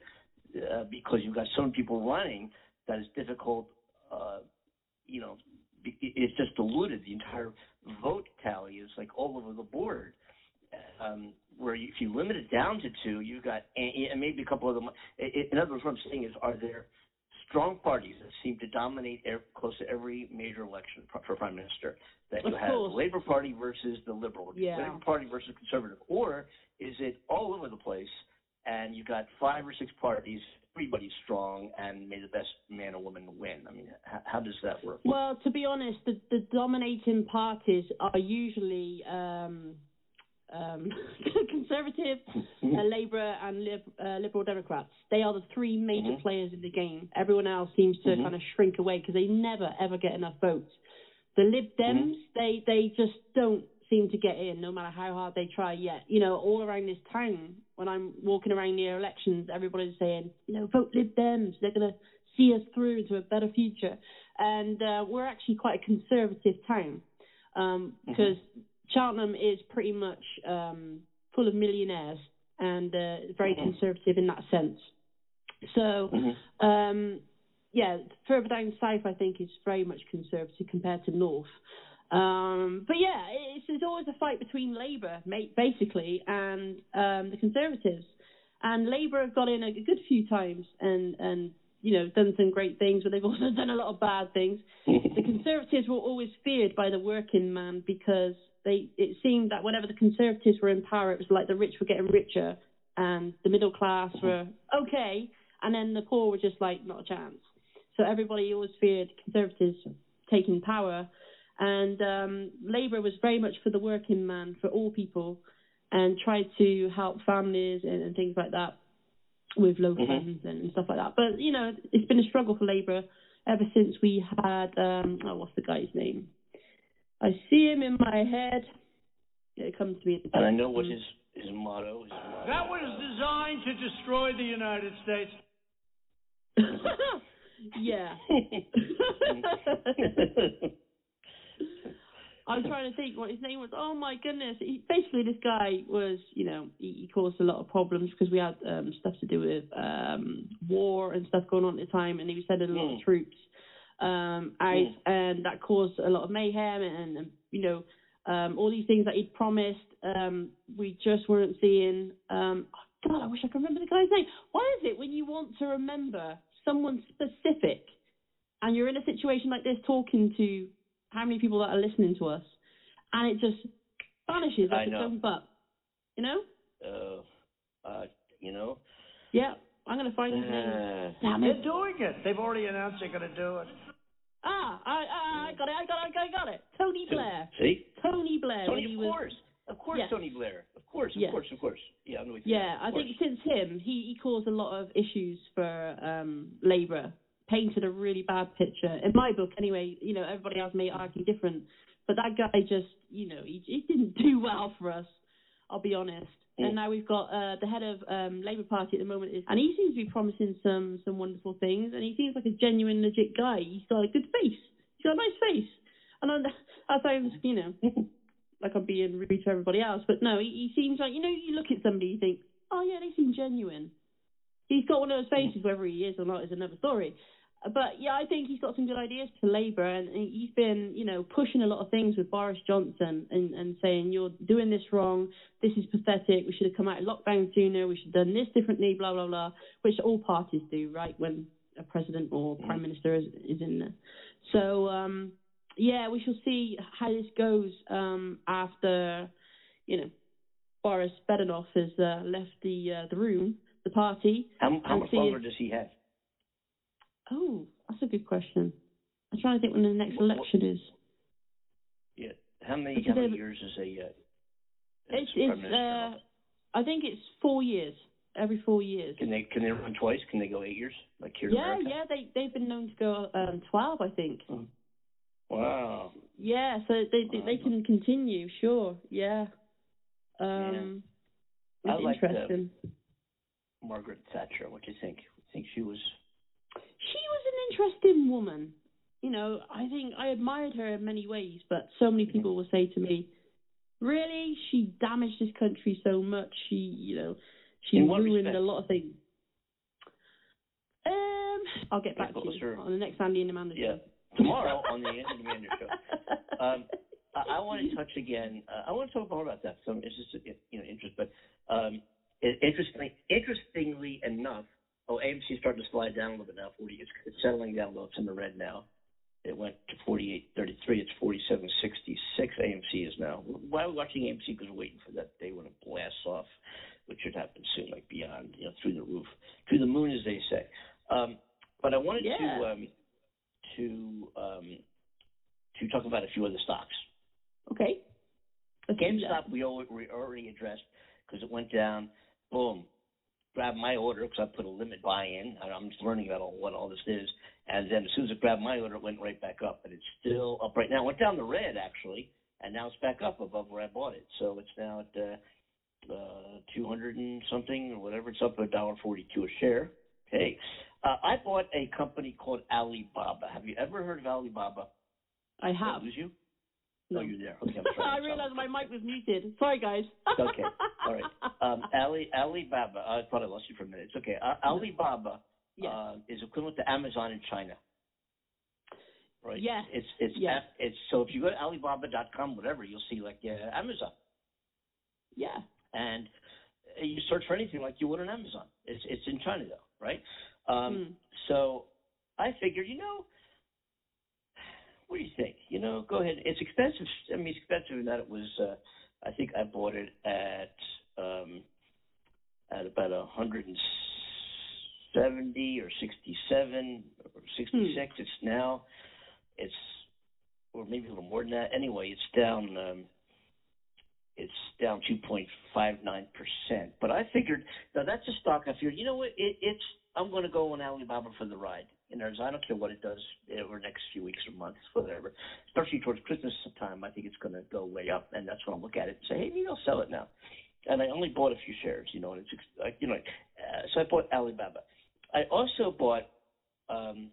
uh, because you've got so many people running that it's difficult. Uh, you know, it's just diluted. The entire vote tally is like all over the board. Um, where you, if you limit it down to two, you've got and, maybe a couple of them. In other words, what I'm saying is, are there strong parties that seem to dominate close to every major election for, prime minister? That you have course. the Labor Party versus the Liberal, Yeah. Labor Party versus Conservative, or is it all over the place? And you've got five or six parties, everybody's strong, and may the best man or woman win. I mean, how, how does that work? Well, to be honest, the, the dominating parties are usually um, um, conservative, uh, Labour, and lib- uh, Liberal Democrats. They are the three major Mhm. players in the game. Everyone else seems to Mhm. kind of shrink away because they never ever get enough votes. The Lib Dems, they they just don't seem to get in, no matter how hard they try. Yet, you know, all around this town, when I'm walking around near elections, everybody's saying, you know, vote Lib Dems. They're gonna see us through into a better future. And uh, we're actually quite a conservative town um, because Cheltenham is pretty much um, full of millionaires and uh, very Mhm. conservative in that sense. So, Mhm. um, yeah, further down south, I think is very much conservative compared to north. Um, but yeah, it's, it's always a fight between Labour, basically, and um, the Conservatives. And Labour have got in a good few times and and you know done some great things, but they've also done a lot of bad things. The Conservatives were always feared by the working man because they it seemed that whenever the Conservatives were in power, it was like the rich were getting richer and the middle class were okay, and then the poor were just like not a chance. So everybody always feared Conservatives taking power, and um, Labour was very much for the working man, for all people, and tried to help families and, and things like that with low Mhm. funds and, and stuff like that. But you know, it's been a struggle for Labour ever since we had um, oh, what's the guy's name? I see him in my head. It comes to me. And I know what his his motto is. Motto. That was designed to destroy the United States. yeah. I'm trying to think what his name was. Oh my goodness! He, basically, this guy was, you know, he, he caused a lot of problems because we had um, stuff to do with um, war and stuff going on at the time, and he was sending a lot of Mm. troops um, out, Mm. and that caused a lot of mayhem and, and you know, um, all these things that he'd promised, um, we just weren't seeing. Um, oh God, I wish I could remember the guy's name. Why is it when you want to remember someone specific, and you're in a situation like this talking to how many people that are listening to us, and it just vanishes I off its know. own butt. You know? Uh, uh, you know. Yeah. I'm gonna find his name. Uh, Damn They're it. doing it. They've already announced they're going to do it. Ah, I, I, I got it. I got it. I got it. Tony Blair. See, Tony Blair. Tony, of was, course, of course, Yes. Tony Blair, of course, of Yes. course, of course. Yeah, I'm with you. Yeah, I course. think since him, he, he caused a lot of issues for um, Labour. Painted a really bad picture in my book, anyway. You know, everybody else may argue different, but that guy just, you know, he, he didn't do well for us. I'll be honest. And now we've got uh, the head of um, Labour Party at the moment, is, and he seems to be promising some some wonderful things, and he seems like a genuine, legit guy. He's got a good face. He's got a nice face, and I'm, that sounds, you know, like I'm being rude to everybody else, but no, he, he seems like you know, you look at somebody, you think, oh yeah, they seem genuine. He's got one of those faces, whether he is or not is another story. But yeah, I think he's got some good ideas for Labour, and he's been, you know, pushing a lot of things with Boris Johnson and and saying you're doing this wrong, this is pathetic, we should have come out of lockdown sooner, we should have done this differently, blah blah blah, which all parties do, right? When a president or prime minister is is in there. So um, yeah, we shall see how this goes um, after, you know, Boris Badenov has uh, left the uh, the room, the party. How, how much longer does he have? Oh, that's a good question. I'm trying to think when the next What- what- election is. Yeah. How many It's how many years is a uh, It's is a prime it's uh. I think it's four years. Every four years. Can they can they run twice? Can they go eight years like here Yeah, yeah. They they've been known to go um twelve, I think. Wow. Yeah, so they they, they can continue. Sure. Yeah. Um. I it's liked, uh. Margaret Thatcher. What do you think? I think she was? She was an interesting woman. You know, I think I admired her in many ways, but so many people will say to me, "Really, she damaged this country so much. She, you know, she ruined respect? a lot of things." Um, I'll get back what to you on the next Andy and Amanda Yeah. show. Tomorrow on the Andy and Amanda show. Um, I, I want to touch again. Uh, I want to talk more about that. So it's just you know interest, but um, interestingly, interestingly enough, oh AMC starting to slide down a little bit now. Forty, it's, it's settling down a little. It's in the red now. It went to forty-eight thirty-three. It's forty-seven sixty-six. AMC is now. Why are we watching AMC? Because we're waiting for that day when it blasts off, which should happen soon, like beyond, you know, through the roof, through the moon, as they say. Um, but I wanted Yeah. to um, to um, to talk about a few other stocks. Okay. Let's. GameStop we already addressed because it went down. Boom. Grabbed my order because I put a limit buy in. I'm just learning about all, what all this is. And then as soon as it grabbed my order, it went right back up. But it's still up right now. It went down the red actually, and now it's back up above where I bought it. So it's now at uh, uh, 200 and something or whatever. It's up a dollar 42 a share. Okay. uh, I bought a company called Alibaba. Have you ever heard of Alibaba? I Did I have. lose you? No. Oh, you're there. Okay, I'm sorry. I realized my mic was muted. Sorry, guys. okay. All right. Um, Ali, Alibaba. I thought I lost you for a minute. It's okay. Uh, Alibaba Yes. uh, is equivalent to Amazon in China. Right. Yes. It's it's Yes. it's so if you go to Alibaba.com, whatever, you'll see like uh, Amazon, yeah. and you search for anything like you would on Amazon. It's it's in China though, right? Um, Mm. So I figured, you know, what do you think? You know, go ahead. It's expensive. I mean, it's expensive in that it was. Uh, I think I bought it at um, at about a hundred and seventy or sixty-seven or sixty-six. It's now. It's or maybe a little more than that. Anyway, it's down. Um, it's down 2.59%. But I figured now that's a stock. I figured, you know what? It, it's I'm going to go on Alibaba for the ride. Know, I don't care what it does over the next few weeks or months, whatever. Especially towards Christmas time, I think it's going to go way up, and that's when I'll look at it and say, hey, maybe I'll sell it now. And I only bought a few shares, you know, and it's like you know, uh, so I bought Alibaba. I also bought um,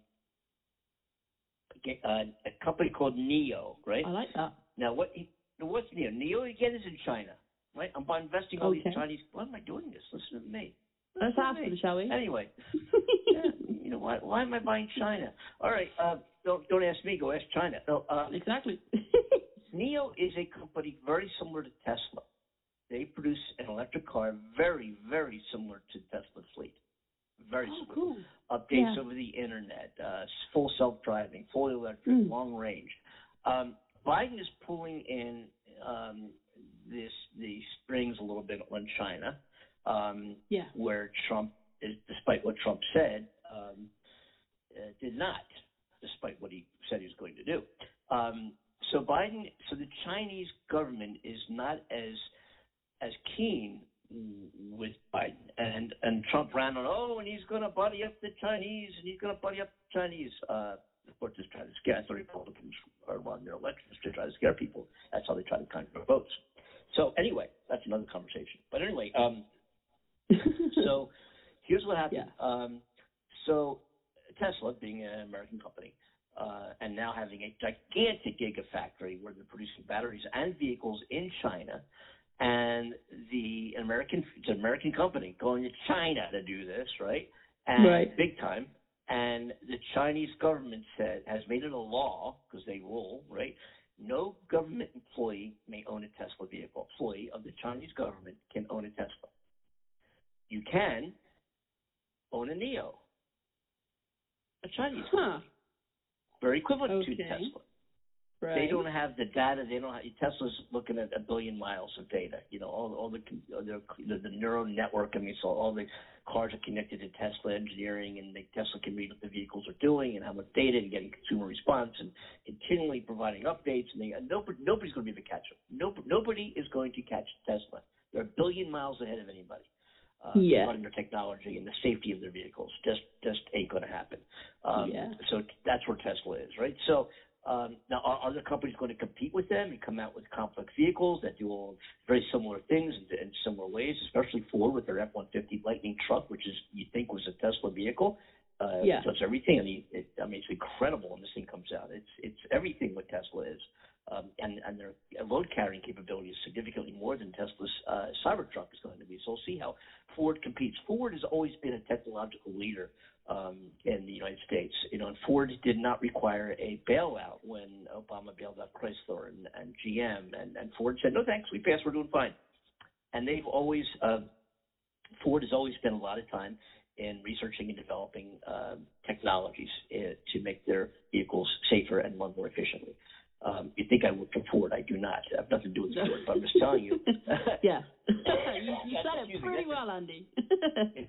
a, a company called NIO, right? I like that. Now, what what's NIO? NIO again is in China, right? I'm investing all these Chinese. Why am I doing this? Listen to me. Let's ask them, shall we? Anyway, yeah, you know why? Why am I buying China? All right, uh, don't don't ask me. Go ask China. No, uh, exactly. NIO is a company very similar to Tesla. They produce an electric car very, very similar to Tesla fleet. Very oh, similar cool. updates Yeah. over the internet, uh, full self-driving, fully electric, Mm. long range. Um, Biden is pulling in um, this the springs a little bit on China, um, Yeah. where Trump, despite what Trump said, um, uh, did not, despite what he said he was going to do. Um, so Biden, so the Chinese government is not as as keen with Biden, and and Trump ran on, oh, and he's going to buddy up the Chinese, and he's going to buddy up the Chinese. Uh, of course, just trying to scare. That's the Republicans are run their elections to try to scare people. That's how they try to conquer votes. So anyway, that's another conversation. But anyway, um, so here's what happened. Um, so Tesla, being an American company, uh, and now having a gigantic gigafactory where they're producing batteries and vehicles in China, and the American it's an American company going to China to do this, right? And Right. big time. And the Chinese government said has made it a law because they rule, right? No government employee may own a Tesla vehicle. Employee of the Chinese government can own a Tesla. You can own a NIO, a Chinese Huh. company, very equivalent to Okay. Tesla. Right. They don't have the data. They don't. Have, Tesla's looking at a billion miles of data. You know, all all the the the, the neural network. I mean, so all the cars are connected to Tesla engineering, and the Tesla can read what the vehicles are doing and how much data and getting consumer response and continually providing updates. And they, nobody nobody's going to be able to catch them. Nobody nobody is going to catch Tesla. They're a billion miles ahead of anybody. Uh, Yeah. regarding their technology and the safety of their vehicles, just just ain't going to happen. Um, Yeah. So that's where Tesla is, right? So um, now, are other companies going to compete with them and come out with complex vehicles that do all very similar things in, in similar ways? Especially Ford with their F-150 Lightning truck, which is you think was a Tesla vehicle. Uh, Yeah. It does everything. I mean, it, I mean, it's incredible when this thing comes out. It's it's everything what Tesla is, um, and and their load carrying capability is significantly more than Tesla's uh, Cybertruck is going to be. So we'll see how Ford competes. Ford has always been a technological leader um, in the United States. You know, and Ford did not require a bailout when Obama bailed out Chrysler and, and GM, and, and Ford said, "No thanks, we passed, we're doing fine." And they've always uh, Ford has always spent a lot of time in researching and developing uh, technologies uh, to make their vehicles safer and run more efficiently. Um, you think I work for Ford? I do not. I have nothing to do with Ford, but I'm just telling you. yeah. you you said it pretty well, Andy.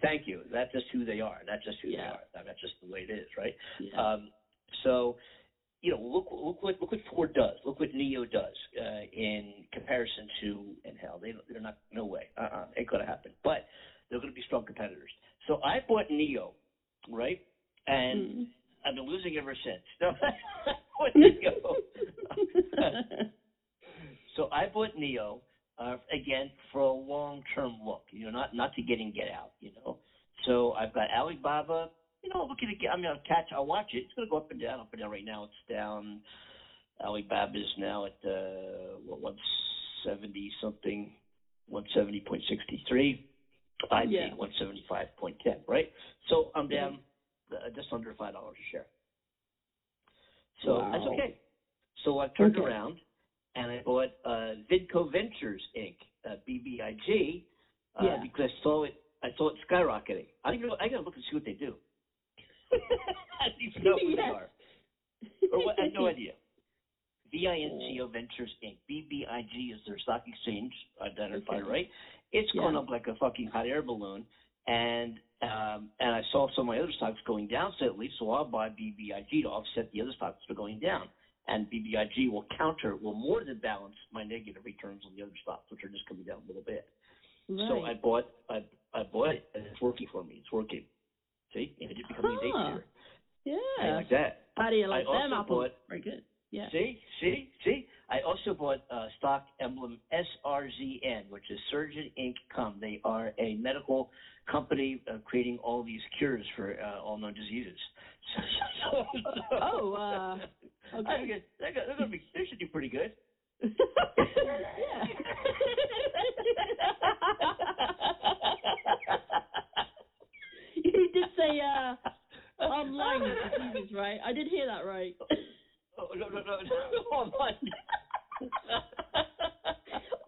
Thank you. That's just who they are. That's just who they are. That's just the way it is, right? Yeah. Um, so, you know, look look what look what Ford does. Look what NIO does uh, in comparison to and hell, they they're not no way. Uh uh ain't gonna happen. But they're gonna be strong competitors. So I bought NIO, right? And Mm. I've been losing ever since. No, NIO. so I bought NIO uh, again for a long term look. You know, not not to get in get out. You know, so I've got Alibaba. You know, looking to get. I mean, I'll catch. I'll watch it. It's going to go up and down, up and down. Right now, it's down. Alibaba is now at uh, what one seventy something, one seventy point sixty three. I Yeah. paid one seventy five point ten. Right. So I'm down just under five dollars a share. So that's okay. So I turned Okay. around and I bought uh, Vinco Ventures Inc. Uh, BBIG uh, Yeah. because I saw it. I saw it skyrocketing. I don't even. know- I gotta look and see what they do. I don't even know who they are. Or what, I have no idea. VINCO Ventures Inc. BBIG is their stock exchange identifier, Okay. right? It's Yeah. going up like a fucking hot air balloon, and um, and I saw some of my other stocks going down slightly, so I'll buy BBIG to offset the other stocks that are going down, and BBIG will counter, will more than balance my negative returns on the other stocks, which are just coming down a little bit. So I bought, I I bought it, and it's working for me. It's working. See, and it becoming a day Huh. trader. Yeah. You like that? How do you like I them also apples? bought- Very good. Yeah. See, see, see. I also bought uh, stock emblem SRZN, which is Surrozen Inc. Com. They are a medical company uh, creating all these cures for uh, all known diseases. Oh, uh, okay. think they're, gonna- they're gonna be. They should do pretty good. yeah. you did say uh online diseases, right? I did hear that right. Oh, no, no, no, no. Online.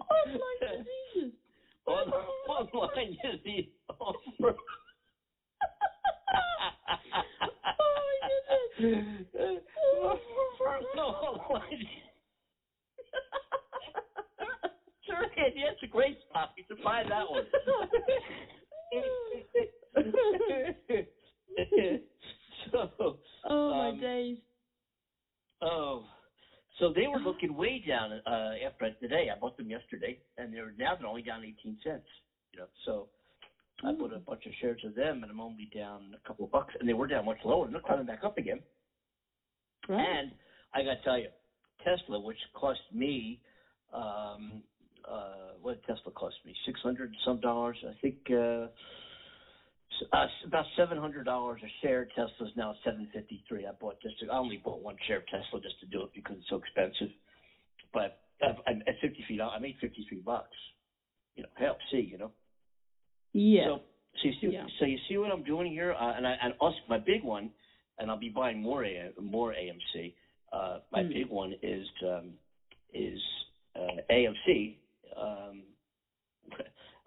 online diseases. Online, online disease. oh my goodness. Oh, great spot. You should find that one. so, oh my um, days. Oh, so they were looking way down uh, after today. I bought them yesterday, and they're now they're only down 18 cents. You know, so I bought a bunch of shares of them, and I'm only down a couple of bucks, and they were down much lower, and they're climbing back up again. Right. And I got to tell you, Tesla, which cost me, um, uh, what did Tesla cost me? Six hundred some dollars. I think uh, uh, about seven hundred dollars a share. Tesla's now seven fifty three. I bought just. To, I only bought one share of Tesla just to do it because it's so expensive. But uh, I'm at fifty dollars. I made fifty three bucks. You know, hell, see, you know. Yeah. So, so you see, Yeah. so you see what I'm doing here, uh, and I, and also my big one, and I'll be buying more A, more AMC. Uh, my Hmm. big one is um, is uh, AMC. Um,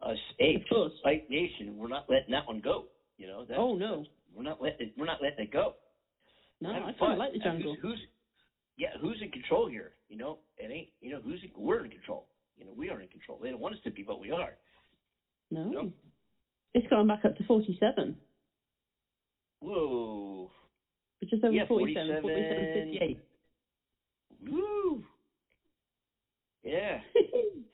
us apes, course. Fight Nation. We're not letting that one go. You know. That's, oh no. we're not letting we're not letting it go. No, I kind of like the jungle. Who's, who's yeah? Who's in control here? You know, it ain't. You know, who's in, we're in control. You know, we are in control. They don't want us to be, but we are. No. No. It's gone back up to 47. Whoa. It's just over Yeah, 47. 47. 58. Woo. Yeah.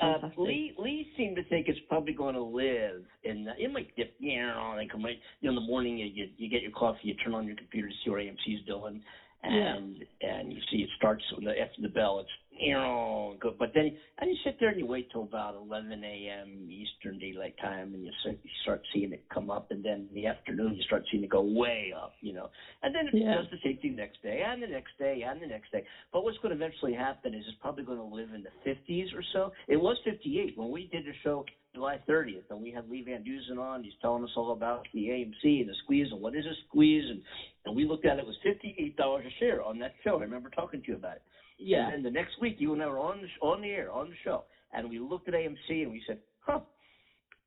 Uh, fantastic. Lee Lee seemed to think it's probably going to live in. The, it might dip, you know, like might, you know, in the morning you, you you get your coffee, you turn on your computer to see what AMC's doing, Yeah. and and you see it starts the, after the bell. It's you know, go, but then and you sit there and you wait till about 11 a.m. Eastern Daylight Time, and you start, you start seeing it come up, and then in the afternoon you start seeing it go way up, you know, and then it Yeah. does the same thing next day, and the next day, and the next day. But what's going to eventually happen is it's probably going to live in the 50s or so. It was 58 when we did the show July 30th, and we had Lee Van Dusen on. He's telling us all about the AMC and the squeeze and what is a squeeze, and and we looked at it, it was $58 a share on that show. I remember talking to you about it. Yeah. And then the next week, you and I were on the on the air on the show, and we looked at AMC and we said, "Huh."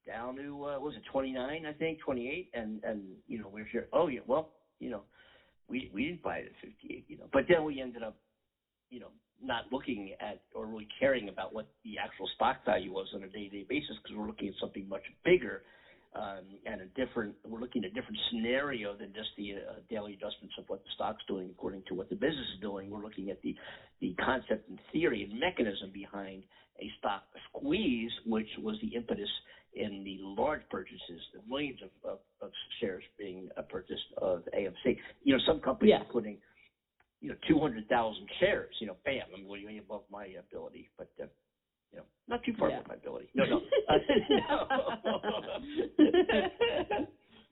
Down to uh, was it 29? I think 28, and and you know we're sure. Oh yeah, well you know we we didn't buy it at 58, you know. But then we ended up, you know, not looking at or really caring about what the actual stock value was on a day-to-day basis because we're looking at something much bigger um, and a different. We're looking at a different scenario than just the uh, daily adjustments of what the stock's doing according to what the business is doing. We're looking at the the concept and theory and mechanism behind a stock squeeze, which was the impetus in the large purchases, the millions of, of, of shares being uh, purchased of AMC. You know, some companies Yeah. are putting, you know, 200,000 shares, you know, bam, I'm way above my ability, but, uh, you know, not too far Yeah. above my ability. No, no. Uh, no.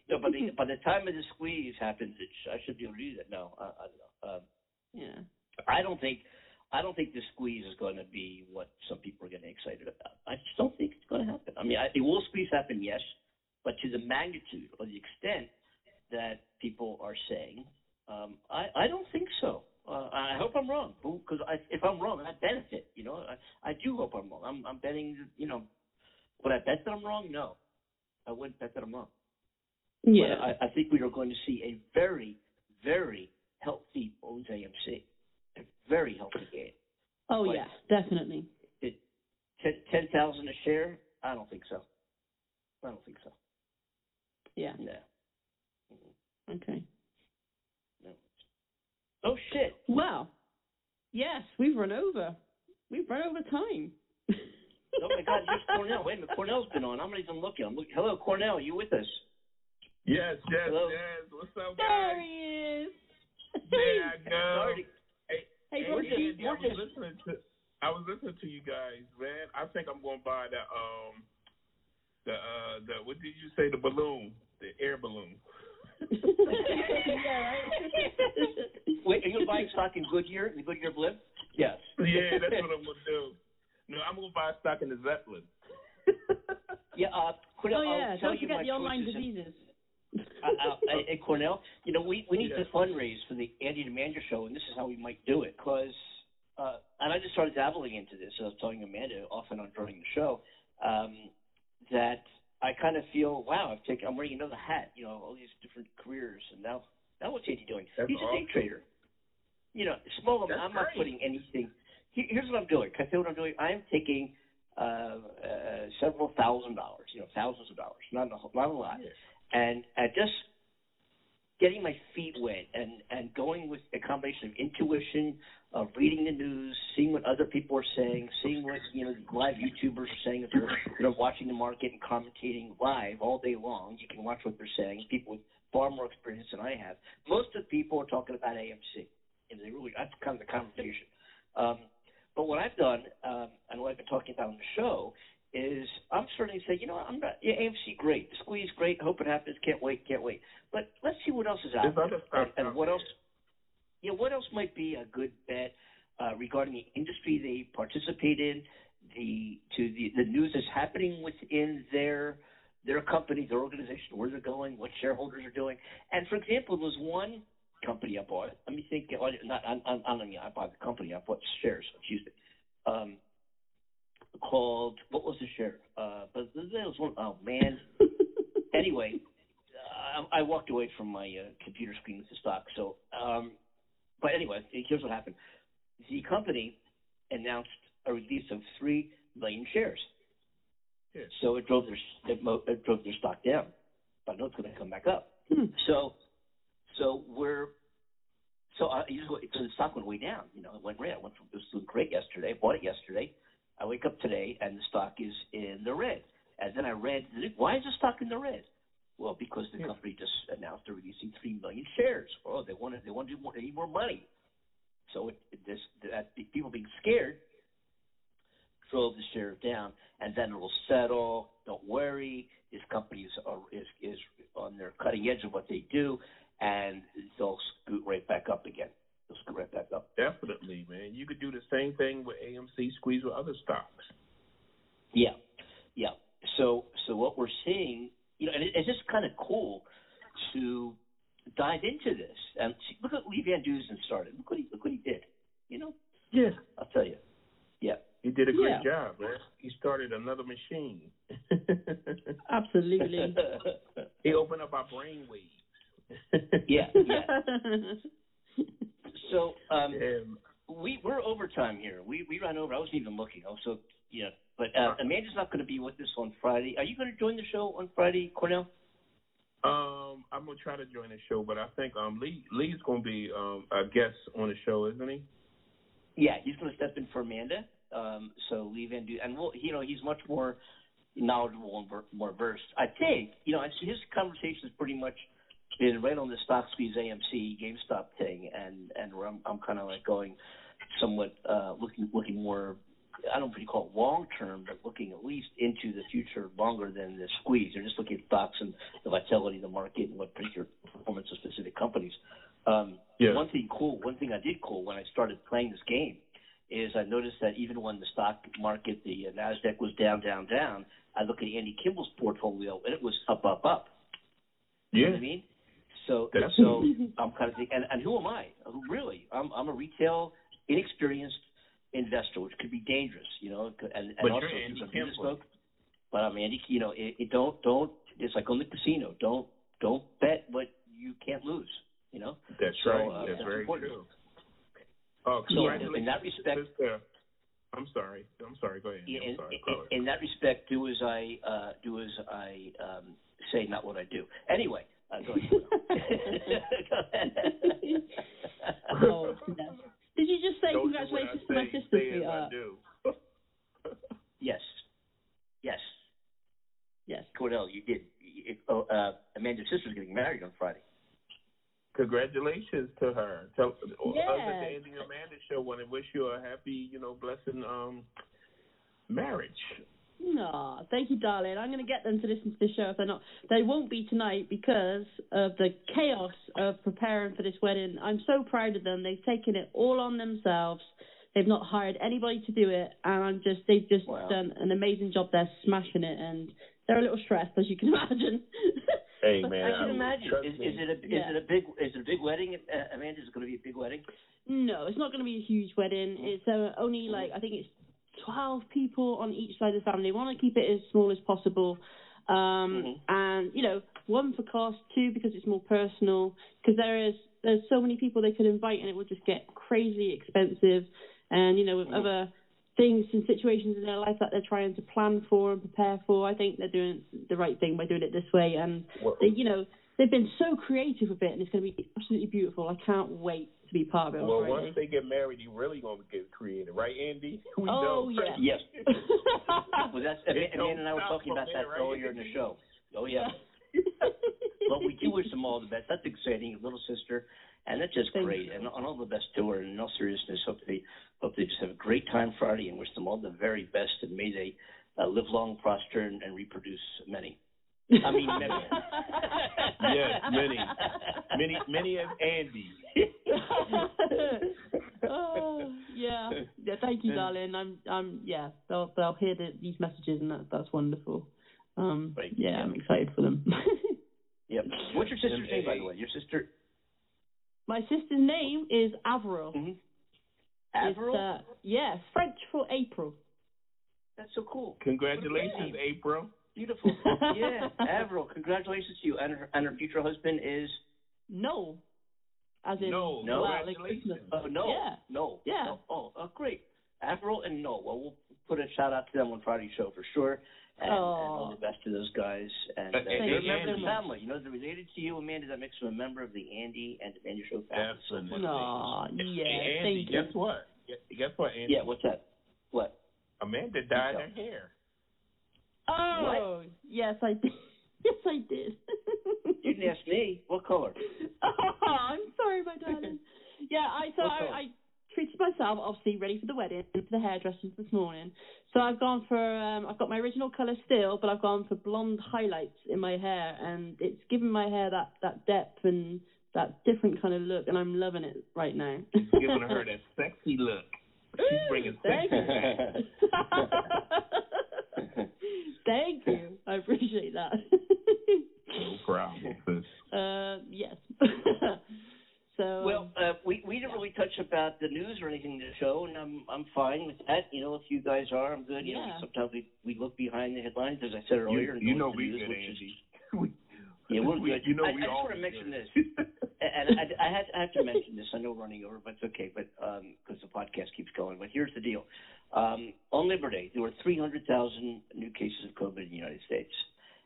no, but the, by the time of the squeeze happens, it sh- I should be able to do that. No, I, I don't know. Um, yeah. I don't think I don't think the squeeze is going to be what some people are getting excited about. I just don't think it's going to happen. I mean, I, it will squeeze happen, yes, but to the magnitude or the extent that people are saying, um, I I don't think so. Uh, I hope I'm wrong, because if I'm wrong, I benefit. You know, I, I do hope I'm wrong. I'm I'm betting. You know, would I bet that I'm wrong? No, I wouldn't bet that I'm wrong. Yeah. But I, I think we are going to see a very, very healthy owns AMC. A very healthy game. oh like- yeah, definitely. It, ten ten thousand a share? I don't think so. I don't think so. Yeah. No. Okay. No. Oh shit. Well, yes, we've run over. We've run over time. Oh my God, here's Cornell. Wait a minute, Cornell's been on. I'm not even looking. I'm look- Hello, Cornell. Are You with us? Yes, yes, Hello? yes. What's up, There he is. There I go. Hey, Hey, hey, brother, Andy, I was listening to I was listening to you guys, man. I think I'm going to buy that um the uh the what did you say the balloon, the air balloon. Yeah. Wait, are you buying stock in Goodyear, the Goodyear blimp? Yes. yeah, that's what I'm gonna do. No, I'm gonna buy stock in the Zeppelin. Yeah, uh, Cornell, oh yeah, I'll tell don't you forget the online choices in- diseases. uh, uh, hey, Cornell, you know, we, we need Yeah. to fundraise for the Andy and Amanda show, and this is how we might do it. Because, uh, and I just started dabbling into this. I was telling Amanda often on during the show um, that I kind of feel, wow, I've taken, I'm wearing another hat. You know, all these different careers, and now, now what's Andy doing? That's He's a day trader. You know, small. amount. I'm not putting anything. Here's what I'm doing. Can I say what I'm doing? I'm taking uh, uh, several thousand dollars. You know, thousands of dollars. Not a, not a lot. Yeah. And I just getting my feet wet and and going with a combination of intuition, of reading the news, seeing what other people are saying, seeing what you know live YouTubers are saying if they're you know watching the market and commentating live all day long. You can watch what they're saying. People with far more experience than I have. Most of the people are talking about AMC, and they really that's kind of the conversation. Um, but what I've done, um, and what I've been talking about on the show, is I'm starting to say, you know, what, I'm not yeah, AMC great, the squeeze great, hope it happens, can't wait, can't wait. But let's see what else is out There's there, and, and what else. Yeah, what else might be a good bet uh, regarding the industry they participate in, the to the the news that's happening within their their company, their organization, where they're going, what shareholders are doing. And for example, there was one company I bought. Let me think. oh, Not I don't mean I bought the company. I bought shares. Excuse me. Um, called what was the share? Uh, but there was one oh man. anyway, I, I walked away from my uh, computer screen with the stock. So, um, anyway, here's what happened: the company announced a release of three million shares. Yeah. So it drove their it, mo- it drove their stock down. But I know it's going to come back up. Hmm. So, so we're so I just go, so the stock went way down. You know, it went red. It went from it was doing great yesterday. I bought it yesterday. I wake up today and the stock is in the red. And then I read, why is the stock in the red? Well, because the Yeah. company just announced they're releasing three million shares. Oh, they want to, they want to do more, money. So it, this that people being scared drove the shares down, and then it will settle. Don't worry, this company is is is on their cutting edge of what they do, and they'll scoot right back up again. They'll scoot right back up. Definitely, man. You could do the same thing with AMC squeeze with other stocks. Yeah, yeah. So so what we're seeing, you know, and it, it's just kind of cool to dive into this and see, look at Lee Van Dusen started. Look what he look what he did. You know, Yeah. I'll tell you. Yeah. He did a great Yeah. job, man. He started another machine. Absolutely. he opened up our brain waves. yeah, yeah. So um, Yeah. we we're overtime here. We we ran over. I wasn't even looking. Also, yeah. But uh, Amanda's not going to be with us on Friday. Are you going to join the show on Friday, Cornell? Um, I'm gonna try to join the show, but I think um Lee Lee's gonna be um a guest on the show, isn't he? Yeah, he's going to step in for Amanda. Um, so Lee Van Du, and we'll, you know, he's much more knowledgeable and ver- more versed. I think, you know, I see his conversation has pretty much been right on the stock squeeze AMC GameStop thing, and and where I'm I'm kind of like going somewhat uh, looking looking more. I don't know if you call it long term, but looking at least into the future longer than the squeeze. They're just looking at stocks and the vitality of the market and what particular performance of specific companies. Um, Yeah. One thing cool, one thing I did cool when I started playing this game is I noticed that even when the stock market, the uh, Nasdaq was down, down, down, I look at Andy Kimball's portfolio and it was up, up, up. You know what I mean? So, so I'm kind of thinking, and, and who am I? Really? I'm I'm a retail, inexperienced investor, which could be dangerous, you know. And, and But also, you're Andy I'm doing this Kimball. book, but I'm Andy. You know, it, it don't don't. It's like on the casino. Don't don't bet what you can't lose. You know. That's So, right. uh, That's it's very important. true. Oh, So, congratulations in that respect, sister. I'm sorry. I'm sorry. Go ahead. in, sorry. in, in that respect, do as I uh, do as I um, say, not what I do. Anyway, uh, go ahead. Go ahead. oh, bless. Did you just say Don't do congratulations to my sister, say as I sweetheart? do. yes, yes, Yes. Cornell, you did. It, oh, uh, Amanda's sister's getting married on Friday. Congratulations to her. Tell Yeah. the Andy and Amanda show want to wish you a happy, you know, blessing um marriage. No, thank you, darling. I'm going to get them to listen to the show if they're not. They won't be tonight because of the chaos of preparing for this wedding. I'm so proud of them. They've taken it all on themselves. They've not hired anybody to do it, and I'm just they've just Wow. done an amazing job. They're smashing it, and they're a little stressed, as you can imagine. Hey But man, I can I'm- imagine. Is, is it a is Yeah. it a big is it a big wedding? Uh, Amanda, is it going to be a big wedding? No, it's not going to be a huge wedding. It's uh, only like I think it's twelve people on each side of the family. We want to keep it as small as possible, um, and you know, one for cost, two because it's more personal. Because there is there's so many people they could invite, and it would just get crazy expensive. And you know, with Mhm. other things and situations in their life that they're trying to plan for and prepare for, I think they're doing the right thing by doing it this way. And Well, they, you know, they've been so creative with it, and it's going to be absolutely beautiful. I can't wait to be part of it. on Well, Friday. once they get married, he really gonna get creative, right, Andy? We Oh, know. yeah. Yes. well, that's It Amanda and I were talking about that there, right? earlier in the show. Oh yeah. Well, we do wish them all the best. That's exciting, little sister, and that's just Thank great. you. And, and all the best to her. And in all seriousness, hope they hope they just have a great time Friday, and wish them all the very best. And may they uh, live long, prosper, and, and reproduce many. I mean, many. yes, many, many, many as Andy. oh, yeah. Yeah, thank you, darling. I'm I'm yeah, they'll they'll hear the, these messages and that that's wonderful. Um Right, yeah, yeah. I'm excited for them. Yep. What's your sister's name, by the way? Your sister My sister's name is Avril. mm-hmm. Avril. uh, yeah, French for April. that's so cool. Congratulations, April. Beautiful. yeah, Avril. Congratulations to you. And her and her future husband is No. As in No, No? wow, like Christmas. Oh no, Yeah. no, Yeah. no. Oh, oh, great. Avril and no. Well, we'll put a shout out to them on Friday's show for sure, and, and all the best to those guys. And Uh, uh, they're a you member of the family. You know, they're related to you, Amanda. That makes them a member of the Andy and Amanda show family. Absolutely. much. Aw, yeah, Hey, Andy, thank you. guess what? Guess what, Andy? Yeah. What's that? What? Amanda dyed her hair. Oh, yes, I did. Yes, I did. You didn't ask me. What color? oh, I'm sorry, my darling. Yeah, I so I. I treated myself, obviously ready for the wedding, for the hairdressers this morning. So I've gone for um I've got my original colour still, but I've gone for blonde highlights in my hair, and it's given my hair that that depth and that different kind of look, and I'm loving it right now. It's giving her that sexy look. She's bringing Thank sexy. Thank you. I appreciate that. No problem, uh, yes. so Well, uh, we we didn't really touch about the news or anything in the show, and I'm I'm fine with that. You know, if you guys are, I'm good. You know, Yeah. we, sometimes we we look behind the headlines, as I said earlier. You, you know we news, good, which is- Andy. We, Yeah, we're we- good. You know I, we I just all want to mention good. this, and I, I had I have to mention this. I know we're running over, but it's okay. But because the podcast keeps going. But here's the deal: um, on Labor Day, there were 300,000 new cases of COVID in the United States,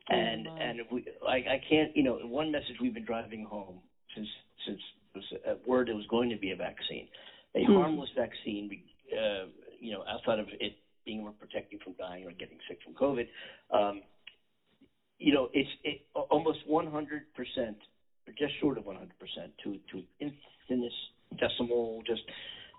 Oh, and and if we, I, I can't, you know, one message we've been driving home since since it was a word there was going to be a vaccine, a Hmm. harmless vaccine, uh, you know, outside of it being able to protect you from dying or getting sick from COVID. Um, you know, it's it, almost 100 percent, or just short of 100 percent, to to infinitesimal, just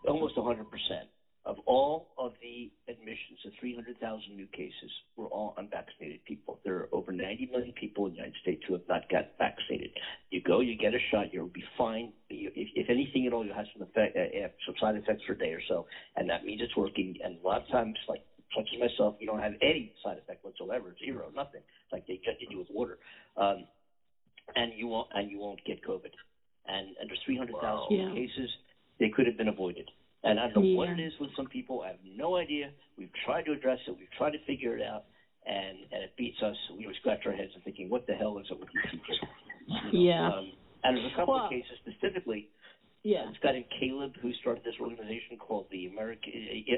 almost 100 percent of all of the admissions, the 300,000 new cases, were all unvaccinated people. There are over 90 million people in the United States who have not gotten vaccinated. You go, you get a shot, you'll be fine. If, if anything at all, you'll have some effect, uh, uh, some side effects for a day or so, and that means it's working. And a lot of times, like such as myself, you don't have any side effect whatsoever, zero, nothing. Like they injected you with water, um, and you won't and you won't get COVID. And and there's 300,000 Wow. Yeah. cases. They could have been avoided. And I don't know what it is with some people. I have no idea. We've tried to address it. We've tried to figure it out, and and it beats us. We always scratch our heads and thinking, what the hell is it with these people? You know, Yeah. Um, and there's a couple Well- of cases specifically. yeah. This guy named Caleb who started this organization called the American.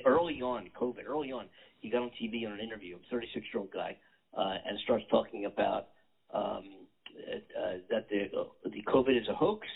Early on, COVID. Early on, he got on TV on an interview. A 36 year old guy, uh, and starts talking about um, uh, that the uh, the COVID is a hoax.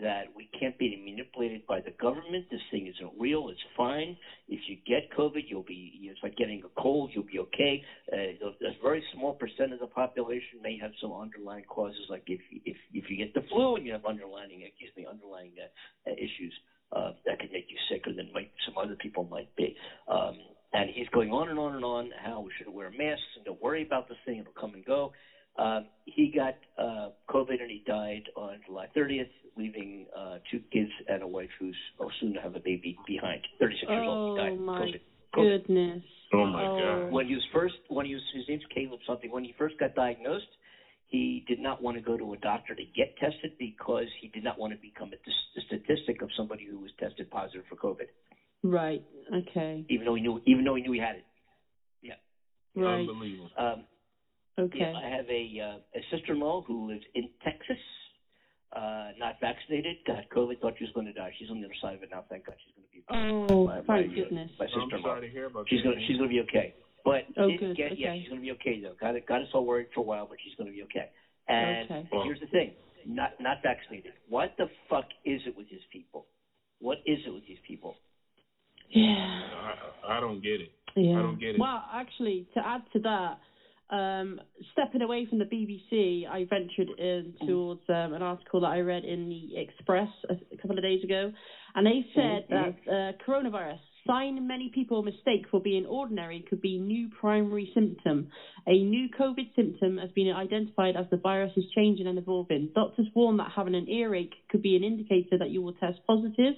That we can't be manipulated by the government. This thing isn't real. It's fine. If you get COVID, you'll be. It's like getting a cold. You'll be okay. Uh, a very small percent of the population may have some underlying causes, like if if if you get the flu and you have underlying, excuse me, underlying uh, issues uh, that could make you sicker than might some other people might be. Um, and he's going on and on and on how we shouldn't wear masks and don't worry about this thing; it'll come and go. Um, he got uh, COVID and he died on July 30th, leaving uh, two kids and a wife who's oh, soon to have a baby behind. 36 years old. He Oh died. my COVID. COVID. goodness. Oh my God. When he was first, when he was, his name's Caleb something. When he first got diagnosed, he did not want to go to a doctor to get tested because he did not want to become a, a statistic of somebody who was tested positive for COVID, Right. Okay. even though he knew, even though he knew he had it. Yeah. Right. Unbelievable. Um, Okay. Yeah, I have a uh, a sister-in-law who lives in Texas, uh, not vaccinated, got COVID, thought she was going to die. She's on the other side of it now. Thank God, she's going to be. Oh, my, thank my, goodness. My sister-in-law. sorry to hear about She's that. going. She's going to be okay. But Oh, didn't good, get. Yeah, she's going to be okay though. Got it. Got us all worried for a while, but she's going to be okay. And Okay. here's the thing: not not vaccinated. What the fuck is it with these people? What is it with these people? Yeah. I, I don't get it. Yeah. I don't get it. Well, actually, to add to that, um, stepping away from the BBC, I ventured in towards um, an article that I read in the Express a, a couple of days ago, and they said that uh, coronavirus, sign many people mistake for being ordinary, could be new primary symptom. A new COVID symptom has been identified as the virus is changing and evolving. Doctors warn that having an earache could be an indicator that you will test positive.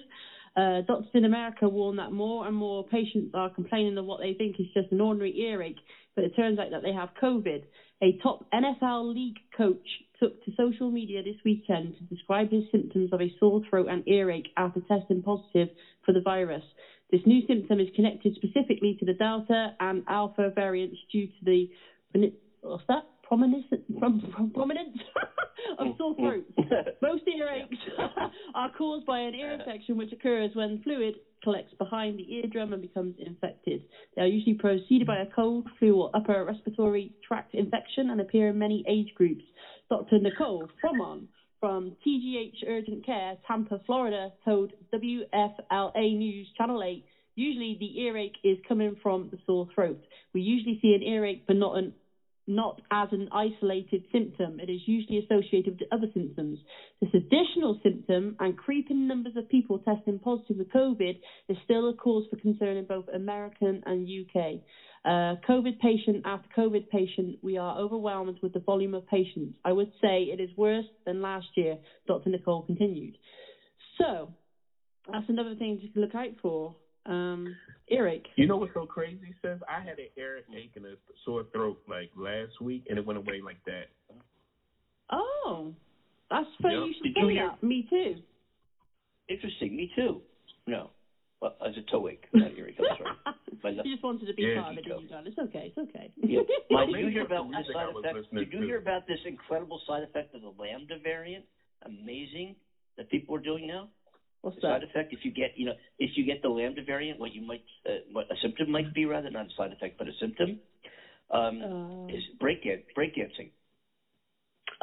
Uh, doctors in America warn that more and more patients are complaining of what they think is just an ordinary earache, but it turns out that they have COVID. A top NFL league coach took to social media this weekend to describe his symptoms of a sore throat and earache after testing positive for the virus. This new symptom is connected specifically to the Delta and Alpha variants due to the what's that? Prominence, prom, prom, prominence of sore mm-hmm. throats. Most earaches are caused by an ear infection which occurs when fluid collects behind the eardrum and becomes infected. They are usually preceded by a cold, flu, or upper respiratory tract infection and appear in many age groups. Dr. Nicole Fromon from TGH Urgent Care, Tampa, Florida, told WFLA News Channel 8 Usually the earache is coming from the sore throat. We usually see an earache but not an not as an isolated symptom. It is usually associated with other symptoms. This additional symptom and creeping numbers of people testing positive for COVID is still a cause for concern in both American and UK. Uh, COVID patient after COVID patient, we are overwhelmed with the volume of patients. I would say it is worse than last year, Dr. Nicole continued. So, that's another thing to look out for. Um, earache. You know what's so crazy, Says I had an earache and a sore throat like last week, and it went away like that. Oh, that's funny Yep. you should Did say you hear- that. Me too. Interesting. Me too. No, well, as a toe ache, not earache. I'm sorry. My you just wanted to be Yeah, part of it, Nico. didn't you, darling? It's okay. It's okay. Yeah. Mike, did you hear about the music I side effect? Did you to. hear about this incredible side effect of the Lambda variant? Amazing that people are doing now. What's the that? side effect if you get you know if you get the lambda variant what you might uh, what a symptom might be rather not a side effect but a symptom um Oh. is break break dancing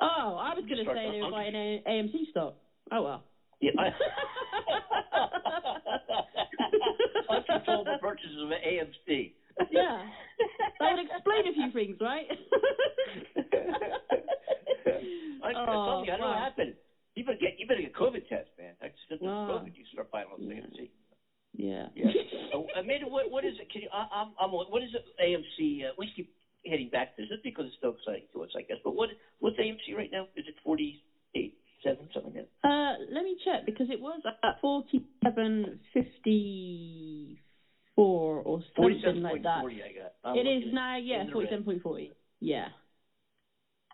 Oh, I was going to say they were to- buying an AMC stock. Oh well. yeah I, uncontrollable purchases of AMC yeah, that would explain a few things, right? I, Oh, you, I know what wow. happened. You better get you better get COVID test, man. That's symptoms of COVID. You start buying on AMC. yeah. Yeah. uh, Amanda, what what is it? Can you? I, I'm I'm what is it? AMC? Uh, we keep heading back to this just because it's so exciting to us, I guess. But what what's AMC right now? Is it forty eight, seven, something like that? Uh, let me check because it was at forty-seven fifty-four or something like that. forty. I got. It is now, yeah, forty-seven point forty. Yeah.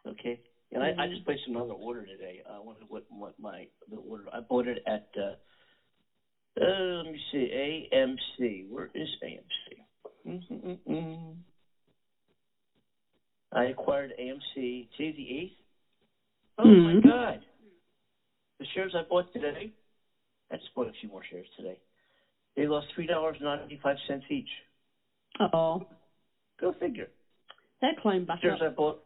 Okay. And I, I Mhm. just placed another order today. I wonder what what my the order. I bought it at. uh uh, let me see. AMC. Where is AMC? Mm-hmm. I acquired AMC. Today's the eighth. Oh my Mhm. God! The shares I bought today. I just bought a few more shares today. They lost three dollars ninety five cents each. Oh, Go figure. they climbed back shares up. I bought.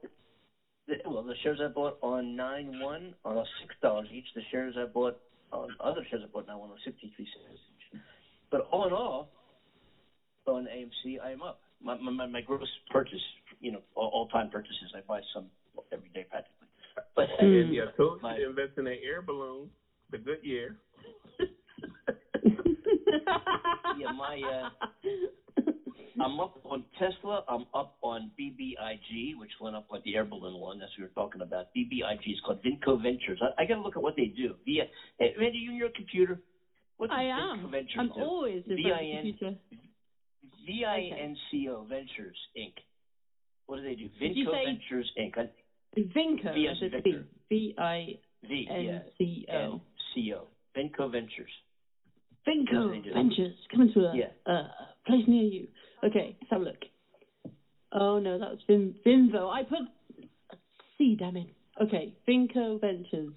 Well, the shares I bought on nine one are six dollars each. The shares I bought on other shares I bought nine one are sixty three cents each. But all in all, on AMC, I am up. My my, my gross purchase, you know, all, time purchases. I buy some every day practically. But And yeah, I told you invest in that air balloon, the good year. yeah, my uh, I'm up on Tesla. I'm up on BBIG, which went up like the air balloon one. That's what we were talking about. BBIG is called Vinco Ventures. I, I got to look at what they do. Via, hey, Randy, you and your computer. What I Vinco am. Ventures I'm do? always in front of the V-I-N computer. V I N C O Ventures Inc. What do they do? Vinco Ventures Inc. I, Vinco. V as as in in V. Victor. V I V yeah, N C O. N C O. Vinco Ventures. Vinco What do they do? Ventures coming to a Yeah. uh, place near you. Okay, let's have a look. Oh no, that's Vim Vinvo. I put C. Damn it. Okay, Vinco Ventures.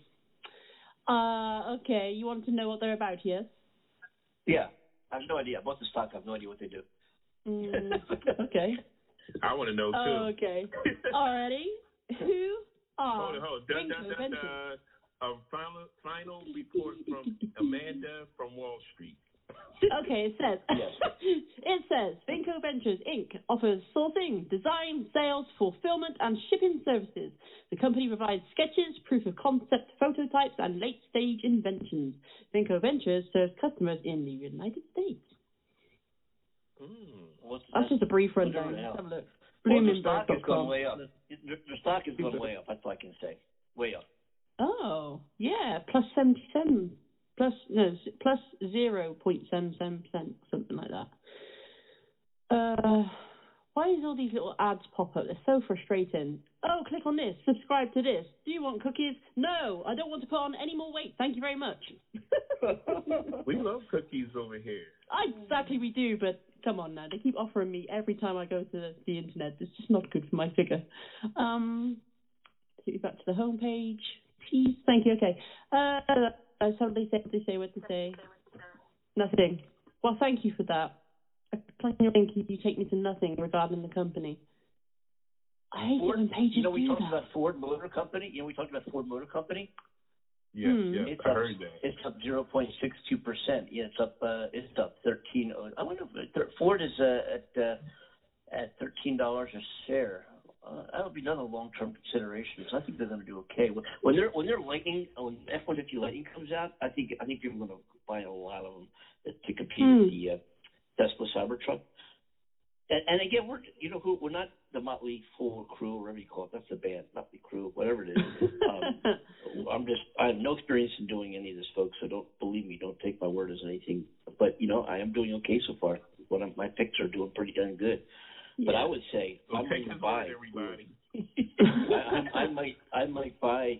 Uh, okay. You want to know what they're about? Yes. Yeah, I have no idea. I bought the stock. I have no idea what they do. Mm, okay. I want to know too. Oh, okay. Alrighty. Who Ah, hold on, hold on. Dun, Vinco dun, dun, Ventures. dun. A final, final report from Amanda from Wall Street. Okay, it says it says Vinco Ventures Inc. offers sourcing, design, sales, fulfillment, and shipping services. The company provides sketches, proof of concept, prototypes, and late stage inventions. Vinco Ventures serves customers in the United States. Hmm. What's That's just a brief rundown. Have a look. Well, the stock has gone way up. The, stock has gone way up. That's all I can say. Way up. Oh, yeah, plus 77, plus, no plus zero point seven seven percent, something like that. Uh, why is all these little ads pop up? They're so frustrating. Oh, click on this, subscribe to this. Do you want cookies? No, I don't want to put on any more weight. Thank you very much. We love cookies over here. I, exactly, we do, but come on now. They keep offering me every time I go to the, the internet. It's just not good for my figure. Um, take you back to the homepage. Please, thank you. Okay. Uh, uh, so what they say, what they say, what they say. Nothing. Well, thank you for that. I click on your link, you take me to nothing regarding the company. I hate Ford, it when pages you know, we do talked that. about Ford Motor Company. You know, we talked about Ford Motor Company. Yes, Hmm. yes, It's I up, heard that. It's up zero point six two percent. Yeah, it's up. Uh, it's up thirteen. oh- I wonder if Ford is uh, at uh, at thirteen dollars a share. Uh, that would be another long-term consideration because I think they're going to do okay when when their when their Lightning when F one fifty Lightning comes out. I think I think are going to buy a lot of them to compete Hmm. with the uh, Tesla Cybertruck. And, and again, we're you know who we're not the Motley Fool crew or whatever you call it. That's the band, Motley Crew, whatever it is. Um, I'm just I have no experience in doing any of this, folks. So don't believe me. Don't take my word as anything. But you know, I am doing okay so far. What I'm, my picks are doing pretty darn good. But I would say I Don't might buy. word, everybody. I, I, I might I might buy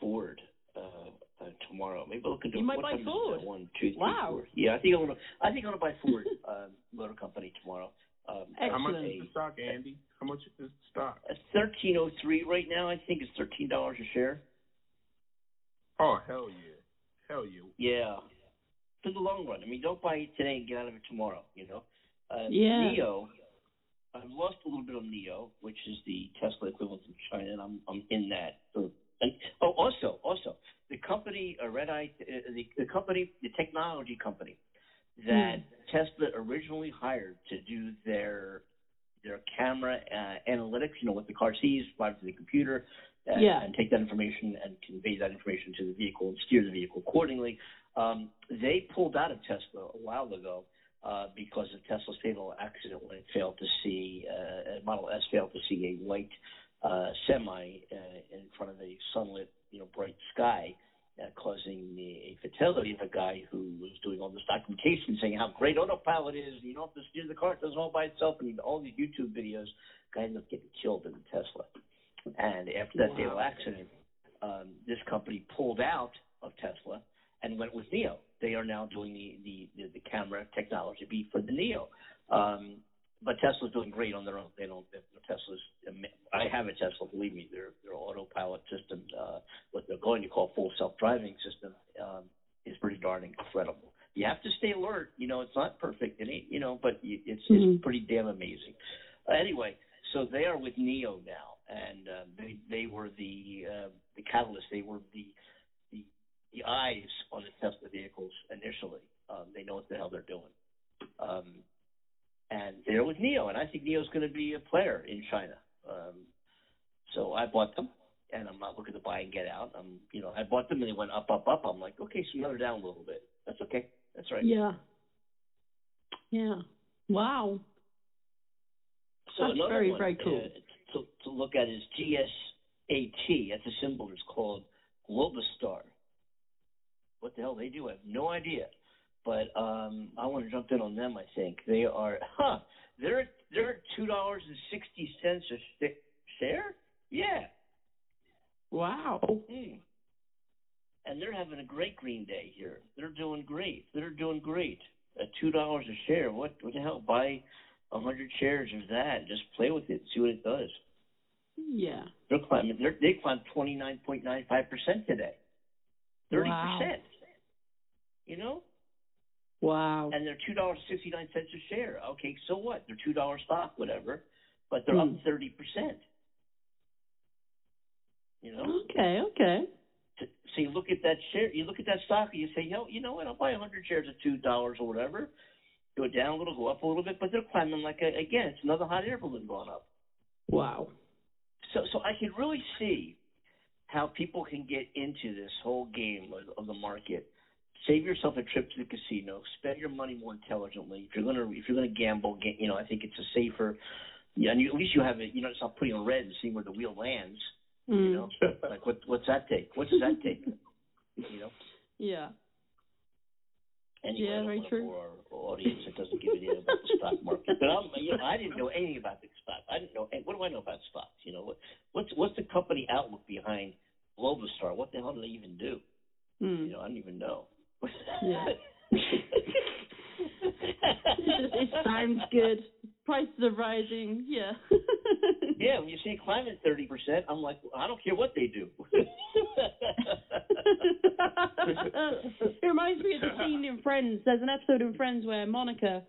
Ford uh, uh, tomorrow. Maybe I'll look into You might what buy time it Ford? One, two, three, Wow. four. Yeah, I think I'm gonna I think I'm gonna buy Ford um, Motor Company tomorrow. Um, How much Excellent. is the stock, Andy? How much is the stock? Thirteen oh three right now. I think it's thirteen dollars a share. Oh hell yeah, hell yeah. Yeah, for the long run. I mean, don't buy it today and get out of it tomorrow. You know. Uh, Yeah. NIO. I've lost a little bit on NIO, which is the Tesla equivalent in China, and I'm I'm in that. So, and, oh, also, also, the company, uh, Red Eye, uh, the, the company, the technology company that Tesla originally hired to do their their camera uh, analytics, you know, what the car sees, fly to the computer, and, Yeah. and take that information and convey that information to the vehicle and steer the vehicle accordingly. Um, they pulled out of Tesla a while ago uh, because of Tesla's fatal accident when it failed to see, uh, Model S failed to see a white uh, semi uh, in front of a sunlit, you know, bright sky. Uh, causing the, a fatality of a guy who was doing all this documentation saying how great autopilot is. You don't have to steer the car; it does all by itself. And all these YouTube videos, guy ended up getting killed in the Tesla. And after that fatal accident, um, this company pulled out of Tesla and went with NIO. They are now doing the the, the, the camera technology be for the NIO. Um, but Tesla's doing great on their own. They don't. Tesla's. I have a Tesla. Believe me, their their autopilot system, uh, what they're going to call full self driving system, um, is pretty darn incredible. You have to stay alert. You know, it's not perfect. It ain't. You know, but it's Mhm. it's pretty damn amazing. Uh, anyway, so they are with NIO now, and uh, they they were the uh, the catalyst. They were the the eyes on the Tesla vehicles initially. Um, they know what the hell they're doing. Um, and they're with NIO, and I think NIO's going to be a player in China. Um, so I bought them, and I'm not looking to buy and get out. I'm, you know, I bought them and they went up, up, up. I'm like, okay, so now they're down a little bit. That's okay. That's right. Yeah. Yeah. Wow. So That's another very, one, very cool. Uh, to, to look at is GSAT. That's a symbol. It's called Globalstar. What the hell they do? I have no idea. But um I want to jump in on them. I think they are. Huh? They're they're two dollars and sixty cents a share. Yeah. Wow. Hmm. And they're having a great green day here. They're doing great. They're doing great. At two dollars a share. What what the hell? Buy a hundred shares of that. Just play with it. See what it does. Yeah. They're climbing. They're, they climbed twenty nine point nine five percent today. Thirty percent. You know. Wow. And they're two dollars sixty nine cents a share. Okay, so what? They're two dollar stock, whatever, but they're up Hmm. thirty percent. You know. Okay, okay. So you look at that share, you look at that stock, and you say, yo, you know what? I'll buy a hundred shares at two dollars or whatever. Go down a little, go up a little bit, but they're climbing like a, again, it's another hot air balloon going up. Wow. So, so I can really see how people can get into this whole game of, of the market. Save yourself a trip to the casino. Spend your money more intelligently. If you're gonna, if you're gonna gamble, get, you know, I think it's a safer. Yeah, and you, at least you have it. You know, it's not putting on red and seeing where the wheel lands. You Mm. know, like what what's that take? What does that take? You know. Yeah. Anyway, Yeah, very true. bore our audience that doesn't give a damn about the stock market. But I'm, you know, I didn't know anything about the stock. I didn't know. What do I know about stocks? You know, what what's what's the company outlook behind Globalstar? What the hell do they even do? Mm. You know, I don't even know. Yeah. it, it sounds good. Prices are rising. Yeah. yeah, when you see climbing thirty percent, I'm like, I don't care what they do. it reminds me of the scene in Friends. There's an episode in Friends where Monica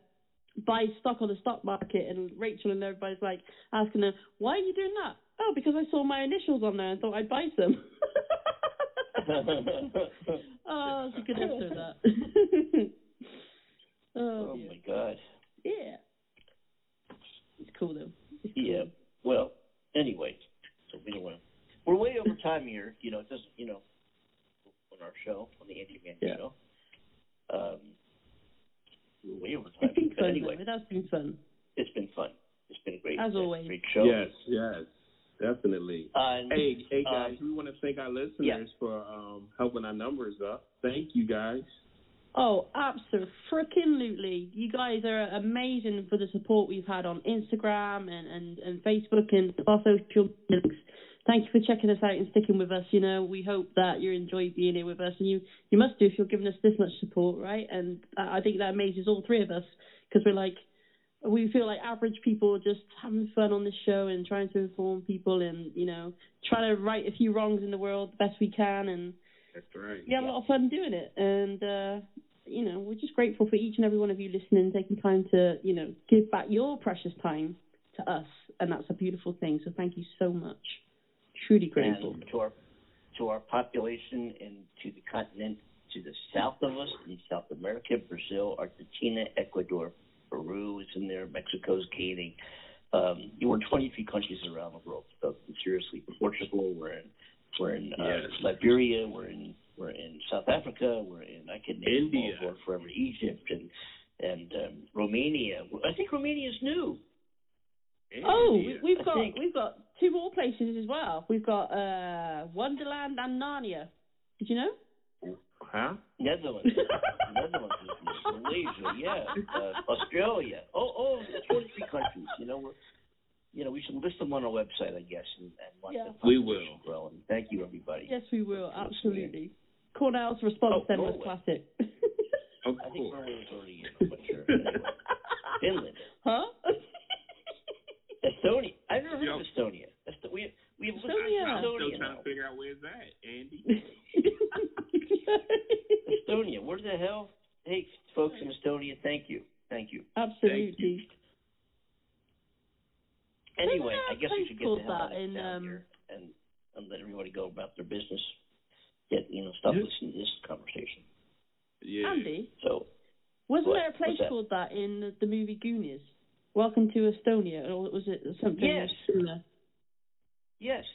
buys stock on the stock market, and Rachel and everybody's like asking her, "Why are you doing that?" Oh, because I saw my initials on there and thought I'd buy some. oh, it's a good episode that. oh, oh my god. yeah. It's cool though. It's Yeah. Well, anyway, so we don't want to. We're way over time here. You know, it doesn't. You know, on our show, on the Andy Man Yeah. show. Um, we're way over It's time. been But fun anyway, though. It has been fun. it's been fun. It's been a great, As always. great show. Yes, yes, definitely. Uh, Hey, hey um, guys, we want to thank our listeners yeah. for um helping our numbers up. Thank you guys. Oh, absolutely. You guys are amazing for the support we've had on Instagram and, and, and Facebook and our social links. Thank you for checking us out and sticking with us. You know, we hope that you enjoy being here with us, and you you must do if you're giving us this much support, right? And I I think that amazes all three of us because we're like we feel like average people just having fun on this show and trying to inform people and you know trying to right a few wrongs in the world the best we can and That's right. we have a lot of fun doing it. And uh you know we're just grateful for each and every one of you listening taking time to you know give back your precious time to us. And that's a beautiful thing. So thank you so much. Truly grateful. and to our to our population and to the continent to the south of us in South America, Brazil, Argentina, Ecuador, Peru is in there, Mexico's gaining. Um, we're in 23 countries around the world. So seriously, Portugal, we're in we're in uh, Yes. Liberia, we're in we're in South Africa, we're in I can name them all, India. going forever, Egypt and and um, Romania. I think Romania is new. oh we, India. we've I got think- we've got two more places as well we've got uh wonderland and narnia did you know Huh? Netherlands, Netherlands. Malaysia, yeah, uh, Australia. Oh, oh, the 23 countries. You know, we're, you know, we should list them on our website, I guess, and, and let Yeah. the We will. grow. And thank you, everybody. yes we will absolutely cornell's response Oh, then was Norway. classic Of I think course. Norway was already in. I'm not sure. Anyway, Finland, huh Estonia. I've never heard Yo. of Estonia. Est- we we have Estonia. I'm still trying now. to figure out where's that, Andy. Estonia. The hell? Hey, folks in Estonia, thank you, thank you. Absolutely. Anyway, Isn't there I a guess we should get called the hell out of in, town um, here and and let everybody go about their business. Get you know, stop Yeah. listening to this conversation. Yeah. Andy, So wasn't What? there a place that? called that in the, the movie Goonies? Welcome to Estonia, or was it something Yes. similar? yes,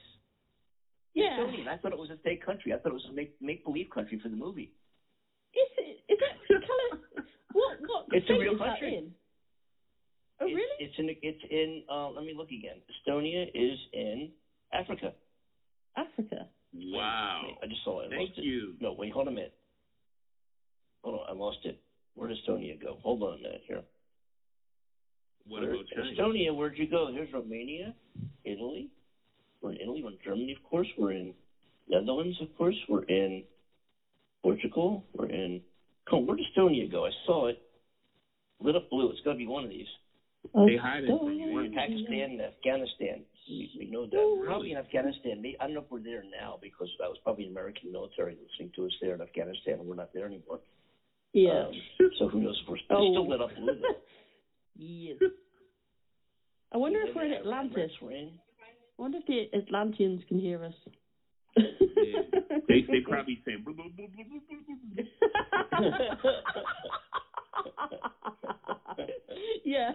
Yeah. Estonia. I thought it was a fake country. I thought it was a make make believe country for the movie. Is it? Is it? Cali- what? What? It's a real is country. in? Oh, it's, really? It's in it's in. Uh, let me look again. Estonia is in Africa. Africa. Wow. Wait, I just saw it. I Thank lost it. No, wait, hold a minute. Hold on, I lost it. Where did Estonia go? Hold on a minute here. What Where- about China? Estonia, where'd you go? Here's Romania, Italy. We're in Italy. We're in Germany, of course. We're in Netherlands, of course. We're in Portugal. We're in. Come on, where did Estonia go? I saw it. Lit up blue. It's got to be one of these. They hiding from you. We're in Pakistan and Afghanistan. We, we know that. We're probably in Afghanistan. I don't know if we're there now because that was probably an American military listening to us there in Afghanistan, and we're not there anymore. Yeah. Um, so who knows if we're Oh. still lit up blue though. yes. I wonder if we're in Atlantis. We're. I wonder if the Atlanteans can hear us. Yeah. They they probably saying. Yeah.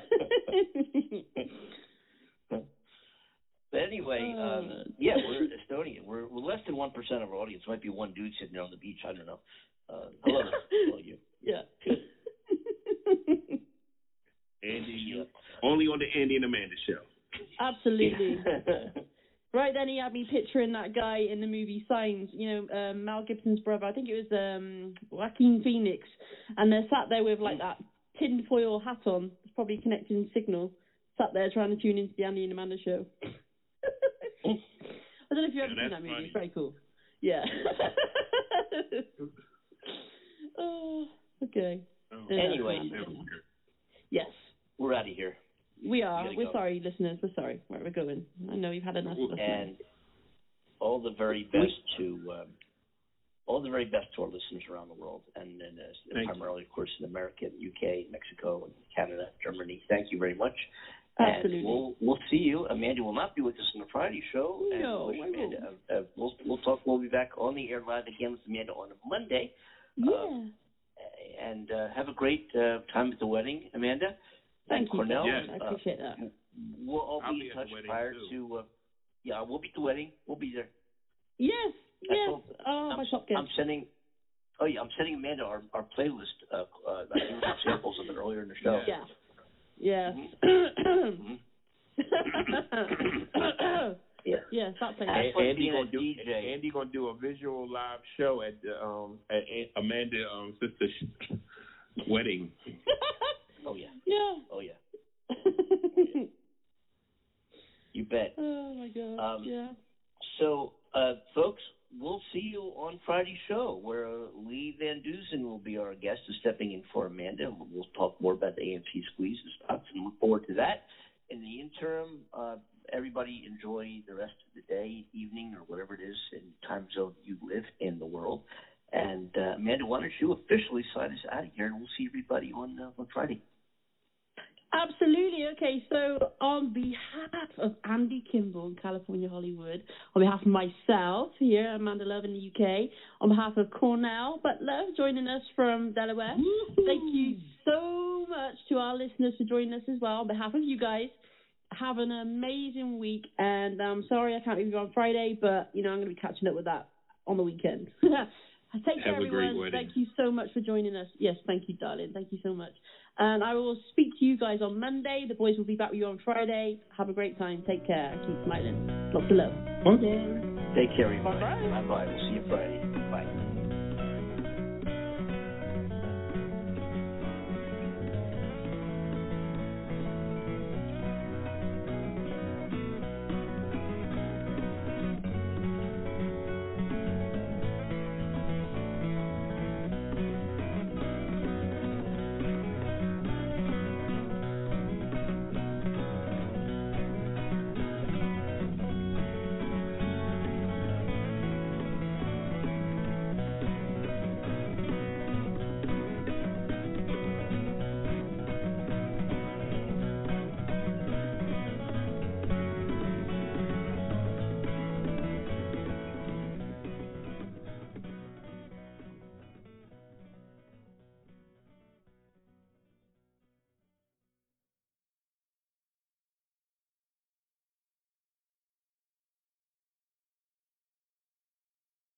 But anyway, Oh, um, yeah, we're Estonian. We're we're less than one percent of our audience. Might be one dude sitting there on the beach. I don't know. Uh, hello, hello you. yeah. Andy, only on the Andy and Amanda show. Absolutely. Right then, he had me picturing that guy in the movie Signs. You know, um, Mel Gibson's brother. I think it was um, Joaquin Phoenix, and they're sat there with like that tinfoil hat on. It's probably connecting signal. Sat there trying to tune into the Andy and Amanda show. I don't know if you've ever Yeah, seen that movie. funny. It's very cool. Yeah. oh, okay. Oh, Anyway, Yes, we're out of here. We are. We're go. sorry, listeners. We're sorry where we're going. I know you've had enough and all the very best to um, all the very best to our listeners around the world, and, and uh, primarily, of course, in America, and UK, Mexico, and Canada, Germany. Thank you very much. Absolutely. And we'll we'll see you. Amanda will not be with us on the Friday show. No, I Amanda, uh, uh, we'll we'll talk. We'll be back on the air live again with Amanda on Monday. Yeah. And uh, have a great uh, time at the wedding, Amanda. Thank you. Cornell. Yes. I appreciate that. Uh, we'll all I'll be be in touch prior too. to. Uh, yeah, we'll be at the wedding. We'll be there. Yes. I Yes. told- Oh, I'm, my top. I'm sending. Oh yeah, I'm sending Amanda our our playlist. Uh, uh, I gave her some samples of it earlier in the show. Yeah. Yes. Mhm. Yeah. yes, that place. That's And like Andy being gonna do DJ. Andy gonna do a visual live show at the um at Aunt Amanda um sister sh- wedding. Oh yeah. yeah. Oh yeah. You bet. oh my god. Um, yeah. So, uh, folks, we'll see you on Friday's show where uh, Lee Van Dusen will be our guest, is stepping in for Amanda. and We'll talk more about the AMC squeeze and stuff, and look forward to that. In the interim, uh, everybody enjoy the rest of the day, evening, or whatever it is in time zone you live in the world. And uh, Amanda, why don't you officially sign us out of here, and we'll see everybody on uh, on Friday. Absolutely. Okay, so on behalf of Andy Kimball in California, Hollywood, on behalf of myself here, Amanda Love in the UK, on behalf of Cornell Butler joining us from Delaware, thank you so much to our listeners for joining us as well. On behalf of you guys, have an amazing week, and I'm sorry I can't be you on Friday, but you know I'm going to be catching up with that on the weekend. Take care, Have a everyone. Thank you so much for joining us. Yes, thank you, darling. Thank you so much. And I will speak to you guys on Monday. The boys will be back with you on Friday. Have a great time. Take care. Keep smiling. Lots of love. Bye. Take care, everybody. Bye-bye. Bye bye. We'll see you Friday.